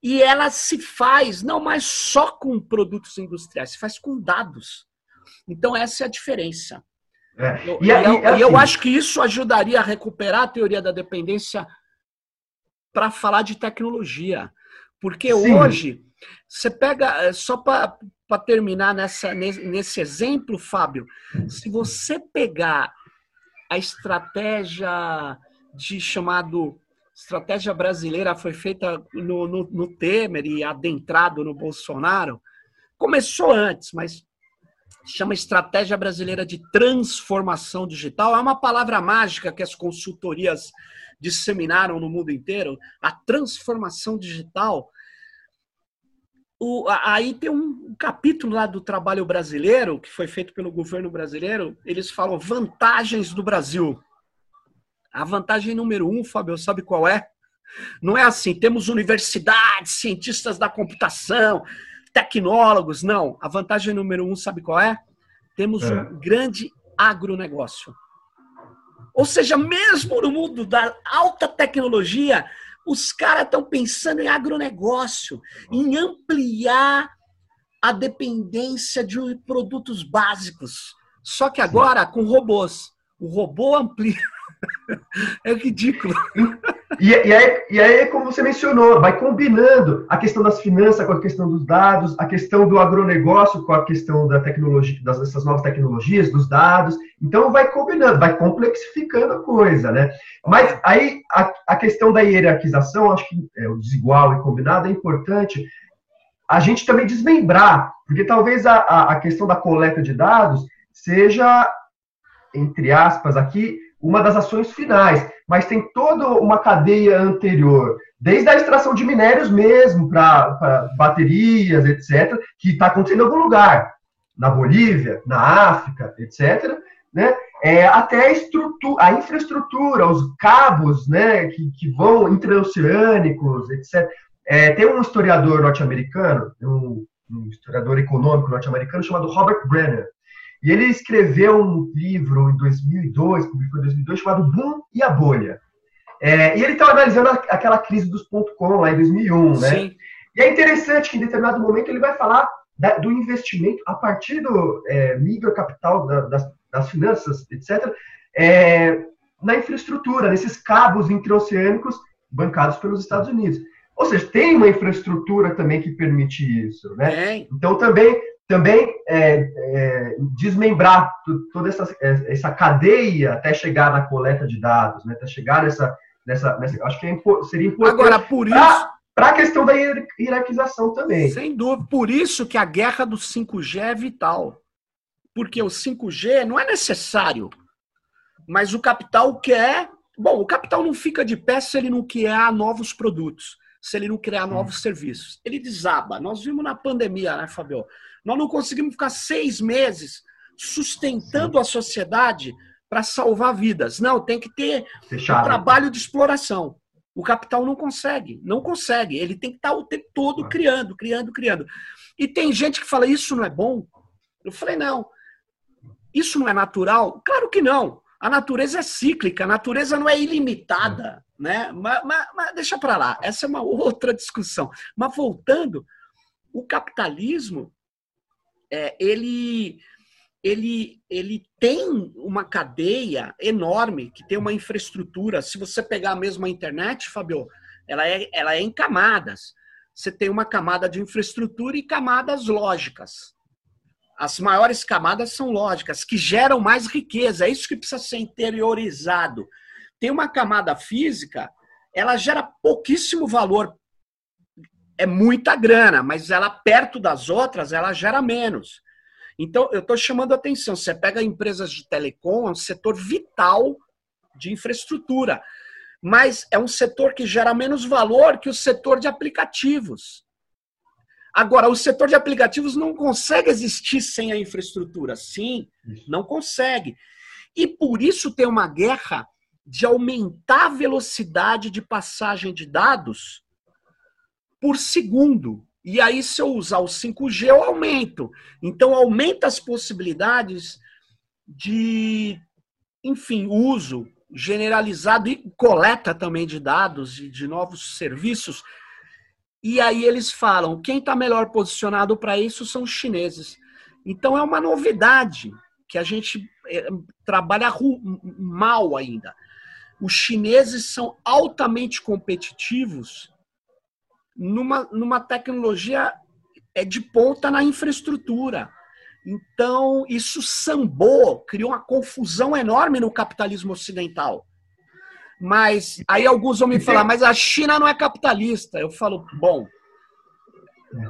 e ela se faz não mais só com produtos industriais, se faz com dados. Então essa é a diferença. É. E, e, eu, assim, eu acho que isso ajudaria a recuperar a teoria da dependência para falar de tecnologia. Porque sim. hoje você pega, eh, só para terminar nessa, nesse exemplo, Fábio, se você pegar a estratégia de chamado estratégia brasileira foi feita no, no, no, Temer e adentrado no Bolsonaro, começou antes, mas chama estratégia brasileira de transformação digital. É uma palavra mágica que as consultorias disseminaram no mundo inteiro. A transformação digital o, aí tem um capítulo lá do trabalho brasileiro, que foi feito pelo governo brasileiro, eles falam vantagens do Brasil. A vantagem número um, Fábio, sabe qual é? Não é assim, temos universidades, cientistas da computação, tecnólogos, não. A vantagem número um, sabe qual é? Temos é. um grande agronegócio. Ou seja, mesmo no mundo da alta tecnologia, os caras estão pensando em agronegócio, em ampliar a dependência de produtos básicos. Só que agora com robôs. O robô amplia. é ridículo. E, e, aí, e aí, como você mencionou, vai combinando a questão das finanças com a questão dos dados, a questão do agronegócio com a questão da tecnologia, das, dessas novas tecnologias, dos dados. Então, vai combinando, vai complexificando a coisa, né? Mas aí, a, a questão da hierarquização, acho que é, o desigual e combinado é importante a gente também desmembrar, porque talvez a, a, a questão da coleta de dados seja, entre aspas, aqui, uma das ações finais, mas tem toda uma cadeia anterior, desde a extração de minérios mesmo, para baterias, etc., que está acontecendo em algum lugar, na Bolívia, na África, etc., né? É, até a, estrutura, a infraestrutura, os cabos né, que, que vão interoceânicos, etc. É, tem um historiador norte-americano, um, um historiador econômico norte-americano chamado Robert Brenner, e ele escreveu um livro em 2002, publicou em 2002, chamado Boom e a Bolha. É, e ele estava analisando aquela crise dos .com lá em 2001, né? Sim. E é interessante que em determinado momento ele vai falar da, do investimento a partir do é, microcapital, da, das, das, finanças, etc., é, na infraestrutura, nesses cabos interoceânicos bancados pelos Estados Unidos. Ou seja, tem uma infraestrutura também que permite isso, né? Então também também é, é, desmembrar toda essa, é, essa cadeia até chegar na coleta de dados, né? até chegar nessa, nessa, nessa acho que é, seria importante. Agora, por isso. Para a questão da hierarquização também. Sem dúvida. Por isso que a guerra do 5G é vital. Porque o 5G não é necessário. Mas o capital quer. Bom, o capital não fica de pé se ele não criar novos produtos, se ele não criar novos serviços. Ele desaba. Nós vimos na pandemia, né, Fabio? Nós não conseguimos ficar seis meses sustentando a sociedade para salvar vidas. Não, tem que ter Fechado. um trabalho de exploração. O capital não consegue, não consegue. Ele tem que estar o tempo todo criando, criando, criando. E tem gente que fala, isso não é bom? Eu falei, não. Isso não é natural? Claro que não. A natureza é cíclica, a natureza não é ilimitada, né? Mas, mas, mas deixa para lá, essa é uma outra discussão. Mas voltando, o capitalismo é, ele, ele, ele tem uma cadeia enorme, que tem uma infraestrutura. Se você pegar a mesma internet, Fabio, ela é, ela é em camadas. Você tem uma camada de infraestrutura e camadas lógicas. As maiores camadas são lógicas, que geram mais riqueza. É isso que precisa ser interiorizado. Tem uma camada física, ela gera pouquíssimo valor é muita grana, mas ela perto das outras, ela gera menos. Então, eu estou chamando a atenção. Você pega empresas de telecom, é um setor vital de infraestrutura, mas é um setor que gera menos valor que o setor de aplicativos. Agora, o setor de aplicativos não consegue existir sem a infraestrutura. Sim, não consegue. E por isso tem uma guerra de aumentar a velocidade de passagem de dados por segundo. E aí, se eu usar o 5G, eu aumento. Então, aumenta as possibilidades de, enfim, uso generalizado e coleta também de dados e de novos serviços. E aí eles falam, quem está melhor posicionado para isso são os chineses. Então é uma novidade que a gente é, trabalha mal ainda. Os chineses são altamente competitivos numa, numa tecnologia é de ponta na infraestrutura. Então, isso sambou, criou uma confusão enorme no capitalismo ocidental. Mas aí alguns vão me falar, mas a China não é capitalista. Eu falo, bom,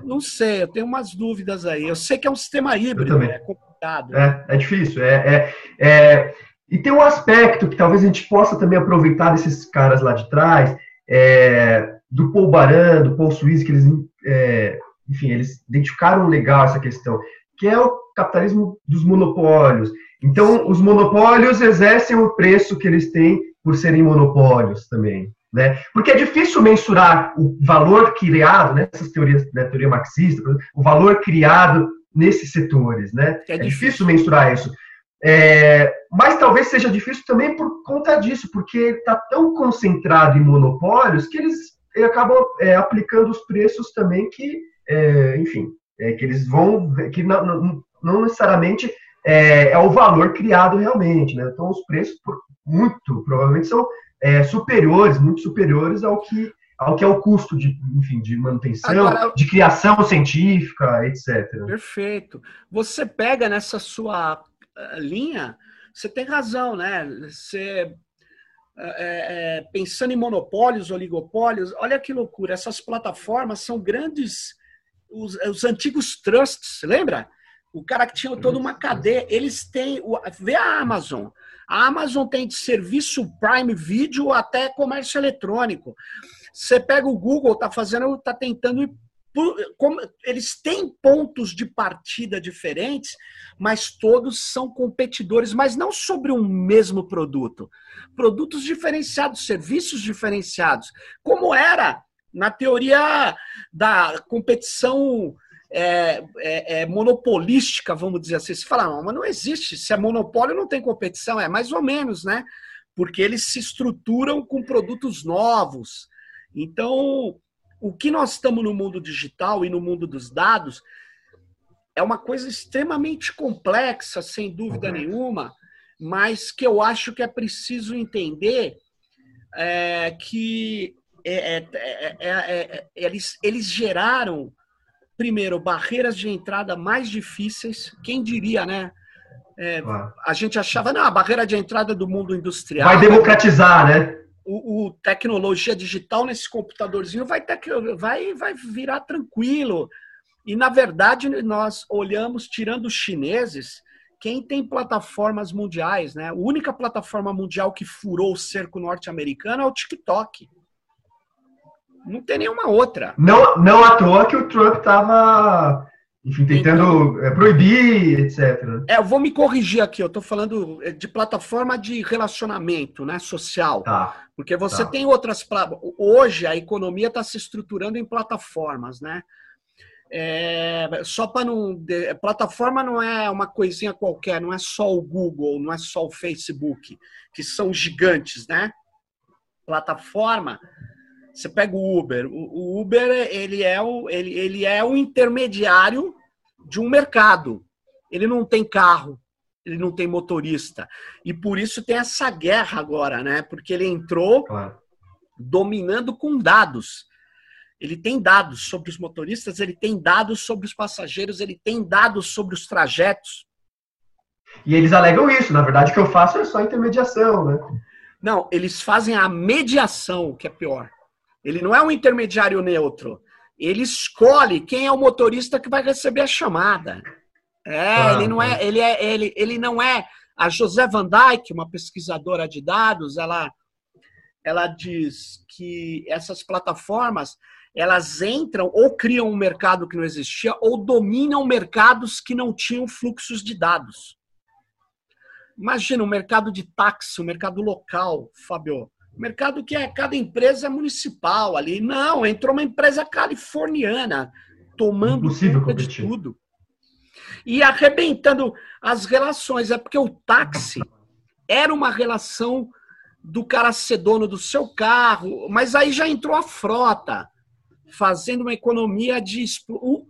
não sei, eu tenho umas dúvidas aí. Eu sei que é um sistema híbrido, é complicado. É, é difícil. É, é, é, E tem um aspecto que talvez a gente possa também aproveitar desses caras lá de trás, é, do Paul Baran, do Paul Suisse, que eles, é, enfim, eles identificaram legal essa questão, que é o capitalismo dos monopólios. Então, os monopólios exercem o preço que eles têm por serem monopólios também. Né? Porque é difícil mensurar o valor criado, nessas né, teorias, né, teoria marxista, o valor criado nesses setores. Né? É, é difícil mensurar isso. É, mas talvez seja difícil também por conta disso, porque está tão concentrado em monopólios que eles e acabam é, aplicando os preços também que, é, enfim, é, que eles vão, que não, não, não necessariamente é, é, o valor criado realmente, né? Então os preços, muito provavelmente, são é, superiores, muito superiores ao que ao que é o custo de, enfim, de manutenção, Agora, de criação científica, etc. Perfeito. Você pega nessa sua eh, linha, você tem razão, né? Você é, é, pensando em monopólios, oligopólios, olha que loucura, essas plataformas são grandes, os, os antigos trusts, lembra? O cara que tinha toda uma cadeia, eles têm, vê a Amazon, a Amazon tem de serviço Prime Video até comércio eletrônico. Você pega o Google, tá fazendo, tá tentando como, eles têm pontos de partida diferentes, mas todos são competidores, mas não sobre um mesmo produto. Produtos diferenciados, serviços diferenciados, como era na teoria da competição é, é, é, monopolística, vamos dizer assim. Você fala, não, mas não existe. Se é monopólio, não tem competição. É mais ou menos, né? Porque eles se estruturam com produtos novos. Então, o que nós estamos no mundo digital e no mundo dos dados é uma coisa extremamente complexa, sem dúvida uhum. nenhuma, mas que eu acho que é preciso entender é, que é, é, é eles, eles geraram, primeiro, barreiras de entrada mais difíceis. Quem diria, né? A gente achava, não, a barreira de entrada do mundo industrial. Vai democratizar, né? O, o, tecnologia digital nesse computadorzinho vai, ter, vai, vai virar tranquilo. E, na verdade, nós olhamos, tirando os chineses, quem tem plataformas mundiais, né? A única plataforma mundial que furou o cerco norte-americano é o TikTok. Não tem nenhuma outra. Não, não à toa que o Trump estava enfim, tentando então, proibir, etc. É, eu vou me corrigir aqui, eu estou falando é, de plataforma de relacionamento né, social. Tá, porque você tá. tem outras. Hoje a economia está se estruturando em plataformas, né? É, só para não. Plataforma não é uma coisinha qualquer, não é só o Google, não é só o Facebook, que são gigantes, né? Plataforma você pega o Uber. O Uber ele é o, ele, ele é o intermediário de um mercado. Ele não tem carro, ele não tem motorista. E por isso tem essa guerra agora, né? Porque ele entrou claro. dominando com dados. Ele tem dados sobre os motoristas, ele tem dados sobre os passageiros, ele tem dados sobre os trajetos. E eles alegam isso. Na verdade, o que eu faço é só intermediação, né? Não, eles fazem a mediação, que é pior. Ele não é um intermediário neutro. Ele escolhe quem é o motorista que vai receber a chamada. É, ah, ele não é, ele é, ele, ele não é. A José Van Dyke, uma pesquisadora de dados, ela, ela diz que essas plataformas elas entram ou criam um mercado que não existia ou dominam mercados que não tinham fluxos de dados. Imagina um mercado de táxi, um mercado local, Fábio mercado que é cada empresa municipal ali. Não, entrou uma empresa californiana tomando conta de tudo. E arrebentando as relações. É porque o táxi era uma relação do cara ser dono do seu carro, mas aí já entrou a frota, fazendo uma economia de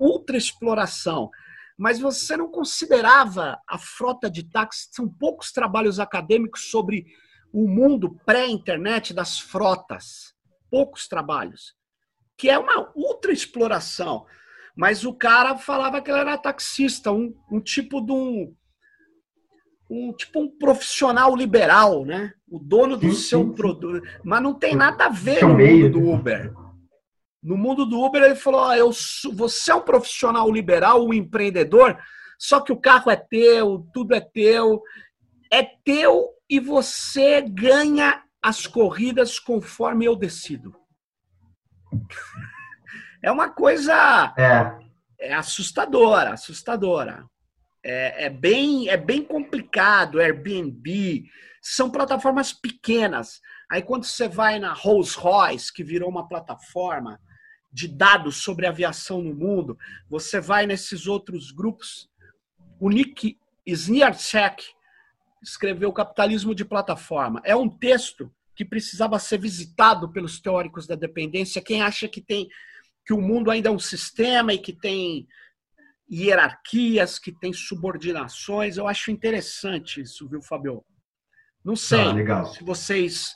ultra exploração. Mas você não considerava a frota de táxi, são poucos trabalhos acadêmicos sobre o mundo pré-internet das frotas. Poucos trabalhos. Que é uma ultra exploração. Mas o cara falava que ele era taxista, um, um tipo de um, um tipo um profissional liberal, né? O dono do sim, seu sim, produto. Mas não tem nada a ver no mundo do Uber. No mundo do Uber, ele falou: oh, eu, você é um profissional liberal, um empreendedor, só que o carro é teu, tudo é teu. É teu e você ganha as corridas conforme eu decido. É uma coisa é. é assustadora, assustadora. É, é, bem, é bem complicado. Airbnb são plataformas pequenas. Aí quando você vai na Rolls Royce, que virou uma plataforma de dados sobre aviação no mundo, você vai nesses outros grupos. O Nick Sniarczek, escreveu O Capitalismo de Plataforma. É um texto que precisava ser visitado pelos teóricos da dependência. Quem acha que tem que o mundo ainda é um sistema e que tem hierarquias, que tem subordinações, eu acho interessante isso, viu, Fabio? Não sei ah, se vocês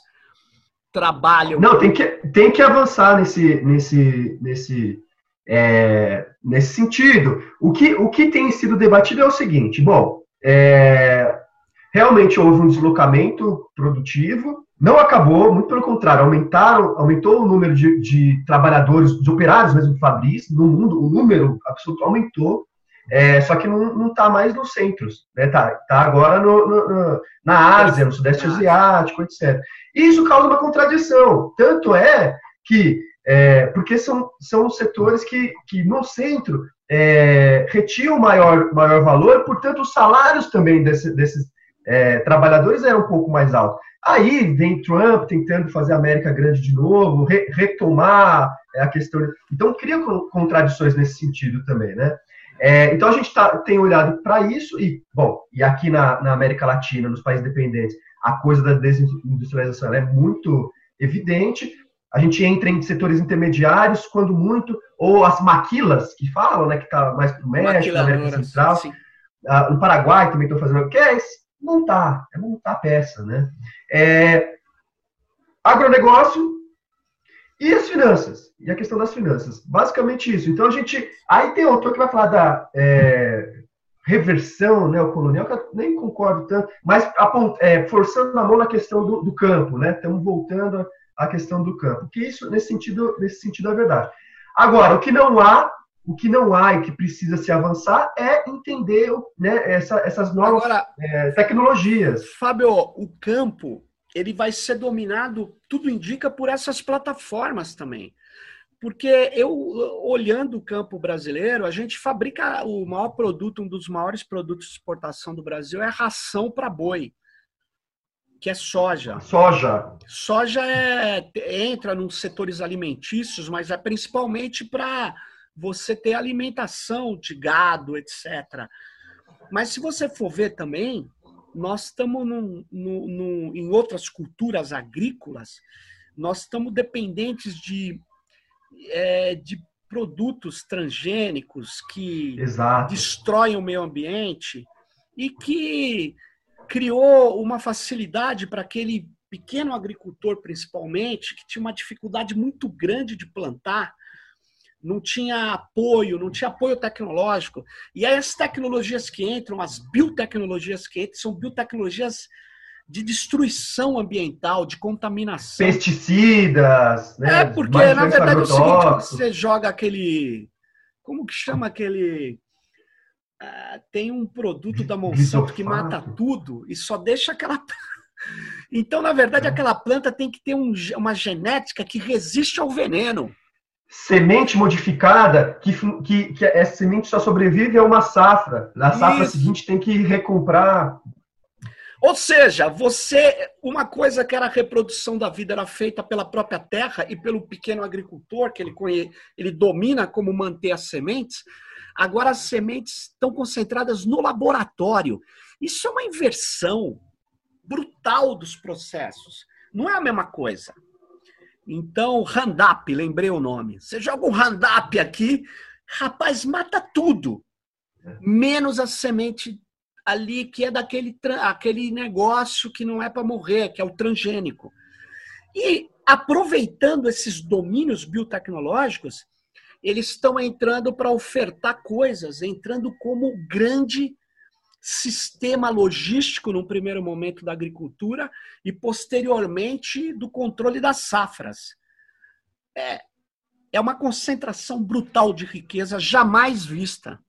trabalham. Não, tem que, tem que avançar nesse, nesse, nesse, é, nesse sentido. O que, o que tem sido debatido é o seguinte: bom, é, realmente houve um deslocamento produtivo, não acabou, muito pelo contrário, aumentaram, aumentou o número de, de trabalhadores, de operários mesmo fabris no mundo, o número absoluto aumentou, é, só que não está mais nos centros, né? Tá, tá agora no, no, na Ásia, no Sudeste Asiático, etc. E isso causa uma contradição. Tanto é que, é, porque são, são setores que, que no centro é, retiam maior, maior valor, portanto, os salários também desse, desses é, trabalhadores eram um pouco mais altos. Aí vem Trump tentando fazer a América grande de novo, re, retomar a questão. Então, cria contradições nesse sentido também, né? É, então a gente tá, tem olhado para isso e, bom, e aqui na, na, América Latina, nos países dependentes, a coisa da desindustrialização é muito evidente. A gente entra em setores intermediários, quando muito, ou as maquilas, que falam, né, que está mais para o México, na América Central. Ah, no Paraguai também estão fazendo. Que é montar, é montar peça, né? É, agronegócio e as finanças, e a questão das finanças. Basicamente isso. Então a gente. Aí tem outro que vai falar da é, reversão neocolonial, que eu nem concordo tanto, mas é, forçando a mão na questão do, do campo, né? Estamos voltando à questão do campo. Que isso, nesse sentido, nesse sentido, é verdade. Agora, o que não há, o que não há e que precisa se avançar é entender né, essa, essas novas Agora, é, tecnologias. Fábio, o campo ele vai ser dominado, tudo indica, por essas plataformas também. Porque eu, olhando o campo brasileiro, a gente fabrica o maior produto, um dos maiores produtos de exportação do Brasil é ração para boi, que é soja. Soja. Soja é, entra nos setores alimentícios, mas é principalmente para você ter alimentação de gado, etc. Mas se você for ver também, nós estamos em outras culturas agrícolas, nós estamos dependentes de, é, de produtos transgênicos que Exato. destroem o meio ambiente e que criou uma facilidade para aquele pequeno agricultor, principalmente, que tinha uma dificuldade muito grande de plantar não tinha apoio, não tinha apoio tecnológico. E aí as tecnologias que entram, as biotecnologias que entram, são biotecnologias de destruição ambiental, de contaminação. Pesticidas, né? É, porque na verdade é o seguinte, você joga aquele. Como que chama aquele. Uh, tem um produto da Monsanto que mata tudo e só deixa aquela. então, na verdade, é. aquela planta tem que ter um, uma genética que resiste ao veneno semente modificada, que, que, que essa semente só sobrevive a uma safra. Na safra Isso. seguinte tem que recomprar. Ou seja, você, uma coisa que era a reprodução da vida era feita pela própria terra e pelo pequeno agricultor, que ele, ele domina como manter as sementes, agora as sementes estão concentradas no laboratório. Isso é uma inversão brutal dos processos. Não é a mesma coisa. Então, Randap, lembrei o nome. Você joga um Randap aqui, rapaz, mata tudo. Menos a semente ali que é daquele aquele negócio que não é para morrer, que é o transgênico. E aproveitando esses domínios biotecnológicos, eles estão entrando para ofertar coisas, entrando como grande sistema logístico num primeiro momento da agricultura e posteriormente do controle das safras. É, é uma concentração brutal de riqueza jamais vista.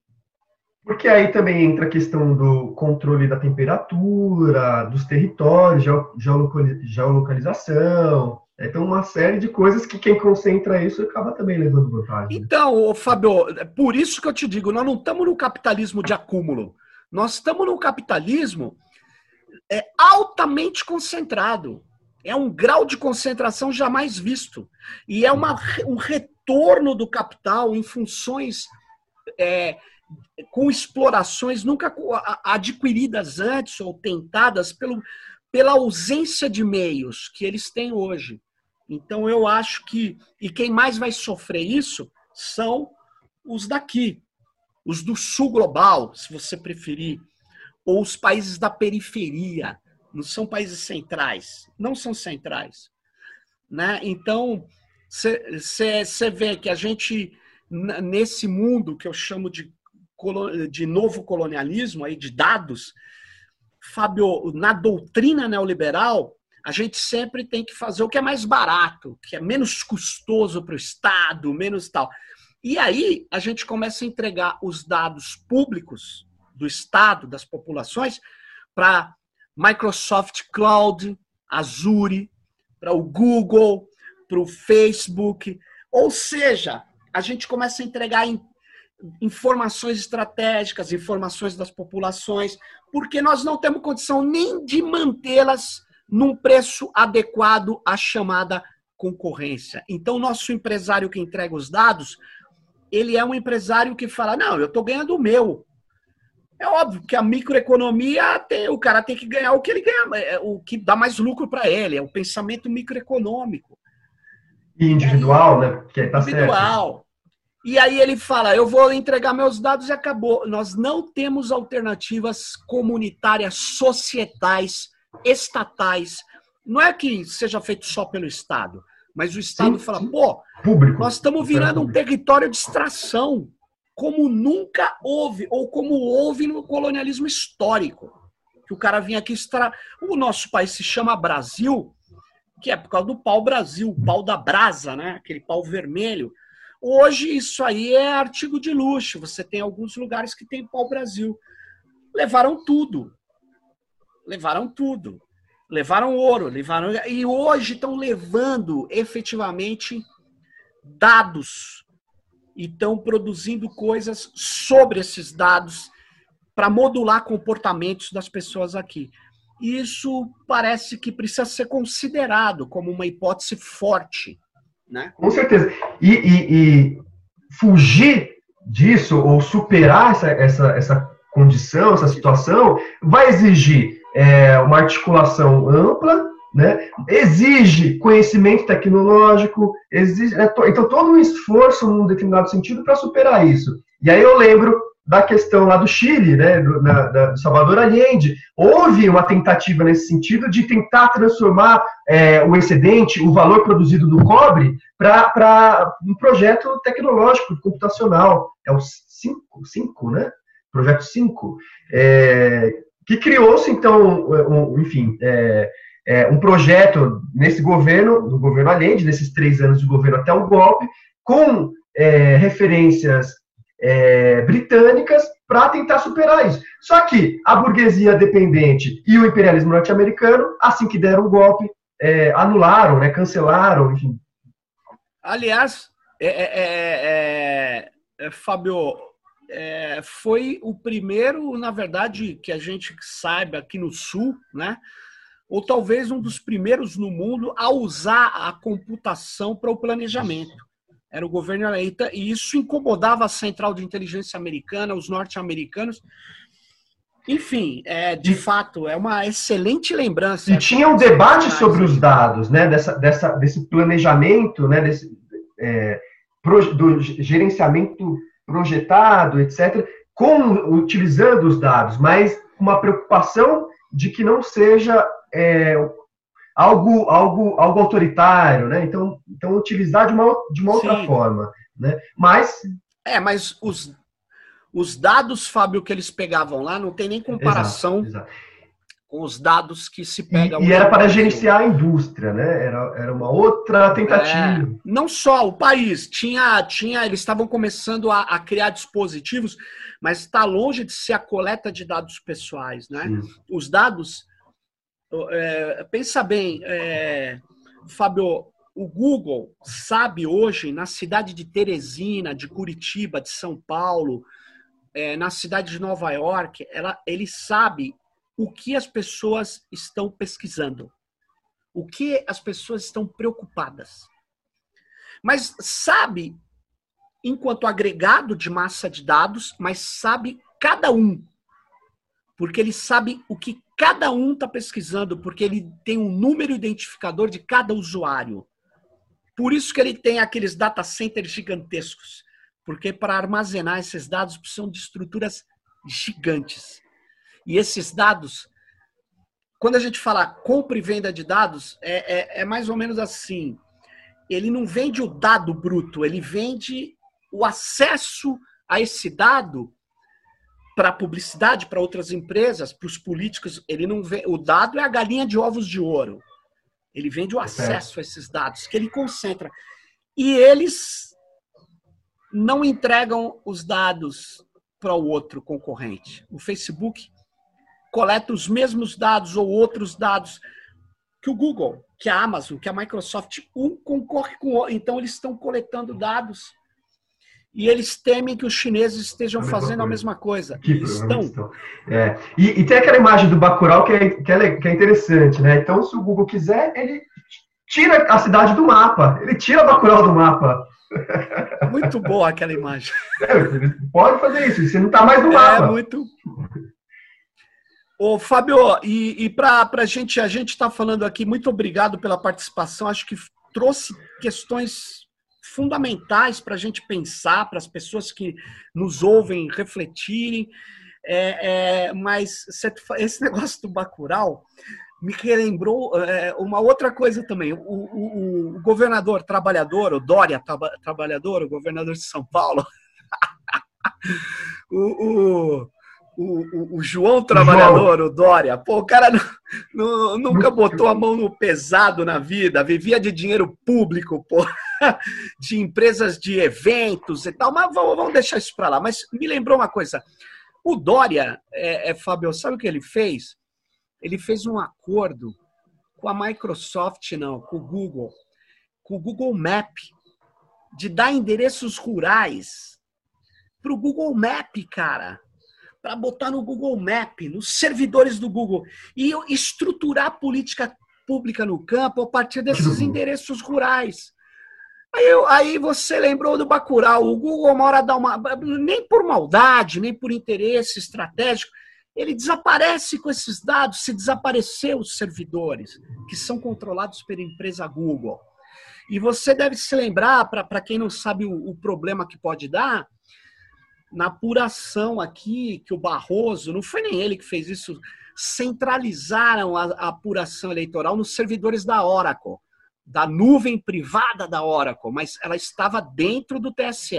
Porque aí também entra a questão do controle da temperatura, dos territórios, geolocalização. Então, uma série de coisas que quem concentra isso acaba também levando vantagem. Então, Fábio, é por isso que eu te digo, nós não estamos no capitalismo de acúmulo. Nós estamos num capitalismo é, altamente concentrado. É um grau de concentração jamais visto. E é uma, um retorno do capital em funções é, com explorações nunca adquiridas antes ou tentadas pelo, pela ausência de meios que eles têm hoje. Então eu acho que e quem mais vai sofrer isso são os daqui, os do sul global, se você preferir, ou os países da periferia, não são países centrais, não são centrais. Né? Então, você vê que a gente, nesse mundo que eu chamo de, de novo colonialismo, aí, de dados, Fábio, na doutrina neoliberal, a gente sempre tem que fazer o que é mais barato, que é menos custoso para o Estado, menos tal. E aí a gente começa a entregar os dados públicos do Estado, das populações, para Microsoft Cloud, Azure, para o Google, para o Facebook. Ou seja, a gente começa a entregar informações estratégicas, informações das populações, porque nós não temos condição nem de mantê-las num preço adequado à chamada concorrência. Então, nosso empresário que entrega os dados, ele é um empresário que fala: não, eu estou ganhando o meu. É óbvio que a microeconomia tem, o cara tem que ganhar o que ele ganha, é, o que dá mais lucro para ele, é o pensamento microeconômico. E individual, aí, né? Que tá individual. Certo. E aí ele fala: eu vou entregar meus dados e acabou. Nós não temos alternativas comunitárias, societais, estatais. Não é que seja feito só pelo Estado, mas o Estado sim, fala: sim. pô, público. nós estamos virando um território de extração, como nunca houve, ou como houve no colonialismo histórico. Que o cara vinha aqui extrair. O nosso país se chama Brasil, que é por causa do pau Brasil, o pau da brasa, né? Aquele pau vermelho Hoje isso aí é artigo de luxo. Você tem alguns lugares que tem pau-brasil. Levaram tudo. Levaram tudo. Levaram ouro, levaram e hoje estão levando efetivamente dados e estão produzindo coisas sobre esses dados para modular comportamentos das pessoas aqui. Isso parece que precisa ser considerado como uma hipótese forte né? Com certeza. E, e, e fugir disso ou superar essa, essa, essa condição, essa situação, vai exigir é, uma articulação ampla, né? exige conhecimento tecnológico, exige, é, então todo um esforço num determinado sentido para superar isso. E aí eu lembro da questão lá do Chile, né, do, na, da, do Salvador Allende. Houve uma tentativa nesse sentido de tentar transformar é, o excedente, o valor produzido do cobre, para um projeto tecnológico, computacional. É o 5, 5 né? Projeto 5. É, que criou-se, então, um, enfim, é, é, um projeto nesse governo, do governo Allende, nesses três anos de governo até o golpe, com é, referências é, britânicas para tentar superar isso. Só que a burguesia dependente e o imperialismo norte-americano, assim que deram o golpe, é, anularam, né, cancelaram, enfim. Aliás, é, é, é, foi o primeiro, na verdade, que a gente saiba aqui no Sul, né? ou talvez um dos primeiros no mundo a usar a computação para o planejamento era o governo eleita, e isso incomodava a central de inteligência americana, os norte-americanos. Enfim, é, de fato, é uma excelente lembrança. E tinha um debate sobre os dados, né, dessa, dessa, desse planejamento, né, desse, é, pro, do gerenciamento projetado, etc., com, utilizando os dados, mas uma preocupação de que não seja é, algo, algo, algo autoritário, né? Então, então utilizar de uma, de uma outra forma, né? Mas é, mas os, os dados, Fábio, que eles pegavam lá não tem nem comparação exato, exato. Com os dados que se pegam. E, e era para gerenciar a indústria, né? Era, era uma outra tentativa. É, não só o país tinha, tinha, eles estavam começando a, a criar dispositivos, mas está longe de ser a coleta de dados pessoais, né? Sim. Os dados é, pensa bem, é, Fábio, o Google sabe hoje, na cidade de Teresina, de Curitiba, de São Paulo, é, na cidade de Nova York, ela, ele sabe o que as pessoas estão pesquisando, o que as pessoas estão preocupadas. Mas sabe, enquanto agregado de massa de dados, mas sabe cada um. Porque ele sabe o que cada um está pesquisando, porque ele tem um número identificador de cada usuário. Por isso que ele tem aqueles data centers gigantescos. Porque para armazenar esses dados precisam de estruturas gigantes. E esses dados quando a gente fala compra e venda de dados, é, é, é mais ou menos assim. Ele não vende o dado bruto, ele vende o acesso a esse dado para publicidade, para outras empresas, para os políticos. Ele não vê, o dado é a galinha de ovos de ouro. Ele vende o acesso a esses dados que ele concentra. E eles não entregam os dados para o outro concorrente. O Facebook coleta os mesmos dados ou outros dados que o Google, que a Amazon, que a Microsoft, um concorre com o outro. Então, eles estão coletando dados e eles temem que os chineses estejam a fazendo coisa. a mesma coisa. Que estão. estão. É. E, e, tem aquela imagem do Bacurau que é, que, é, que é interessante, né? Então, se o Google quiser, ele tira a cidade do mapa. Ele tira Bacurau do mapa. Muito boa aquela imagem. É, pode fazer isso, você não está mais no mapa. É muito. Ô, Fábio, e, e para a gente, a gente está falando aqui, muito obrigado pela participação. Acho que trouxe questões fundamentais para a gente pensar, para as pessoas que nos ouvem refletirem. É, é, mas esse negócio do Bacurau me relembrou é, uma outra coisa também. O, o, o, governador trabalhador, o Dória trabalhador, o governador de São Paulo, o, o, o, João Trabalhador, João. o Dória, pô, o cara não, nunca botou a mão no pesado na vida, vivia de dinheiro público, pô, de empresas de eventos e tal, mas vamos, vamos deixar isso para lá. Mas me lembrou uma coisa: o Dória, é, é, Fábio, sabe o que ele fez? Ele fez um acordo com a Microsoft, não, com o Google, com o Google Map, de dar endereços rurais para o Google Map, cara para botar no Google Map, nos servidores do Google, e estruturar a política pública no campo a partir desses endereços rurais. Aí, aí você lembrou do Bacurau, o Google uma hora dá uma. Nem por maldade, nem por interesse estratégico, ele desaparece com esses dados, se desaparecer os servidores, que são controlados pela empresa Google. E você deve se lembrar, para quem não sabe o, o problema que pode dar, na apuração aqui, que o Barroso, não foi nem ele que fez isso, centralizaram a, a apuração eleitoral nos servidores da Oracle, da nuvem privada da Oracle, mas ela estava dentro do TSE.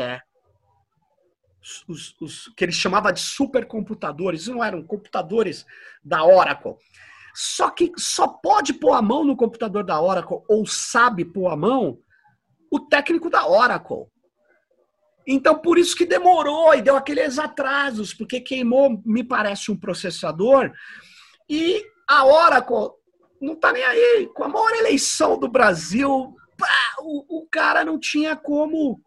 Os, os, que ele chamava de supercomputadores, não eram computadores da Oracle. Só que só pode pôr a mão no computador da Oracle, ou sabe pôr a mão, o técnico da Oracle. Então, por isso que demorou e deu aqueles atrasos, porque queimou, me parece, um processador. E a Oracle não está nem aí. Com a maior eleição do Brasil, pá, o, o, cara não tinha como.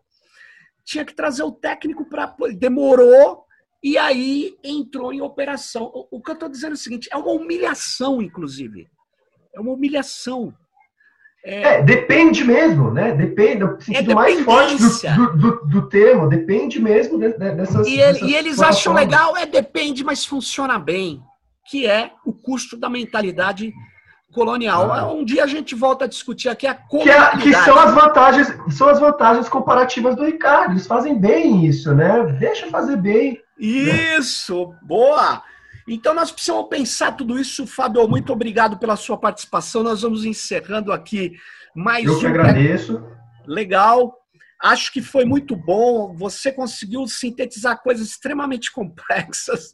Tinha que trazer o técnico para. Demorou e aí entrou em operação. O, o que eu estou dizendo é o seguinte: é uma humilhação, inclusive. É uma humilhação. É, é, depende mesmo, né? Depende, no sentido é mais forte do, do, do, termo, depende mesmo de, de, dessas. E, ele, e eles acham legal, é depende, mas funciona bem, que é o custo da mentalidade colonial. Ah. Um dia a gente volta a discutir aqui a que, é, que são as vantagens, são as vantagens comparativas do Ricardo. Eles fazem bem isso, né? Deixa fazer bem. Isso, boa. Então nós precisamos pensar tudo isso. Fábio, muito obrigado pela sua participação. Nós vamos encerrando aqui mais Eu um. Eu que agradeço. Legal. Acho que foi muito bom. Você conseguiu sintetizar coisas extremamente complexas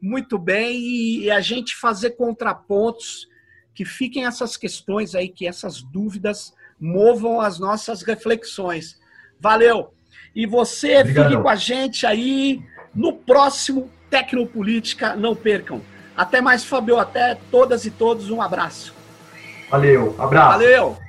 muito bem e a gente fazer contrapontos que fiquem essas questões aí, que essas dúvidas movam as nossas reflexões. Valeu! E você Obrigadão. fique com a gente aí no próximo Tecnopolítica, não percam. Até mais, Fabio. Até todas e todos. Um abraço. Valeu, abraço. Valeu.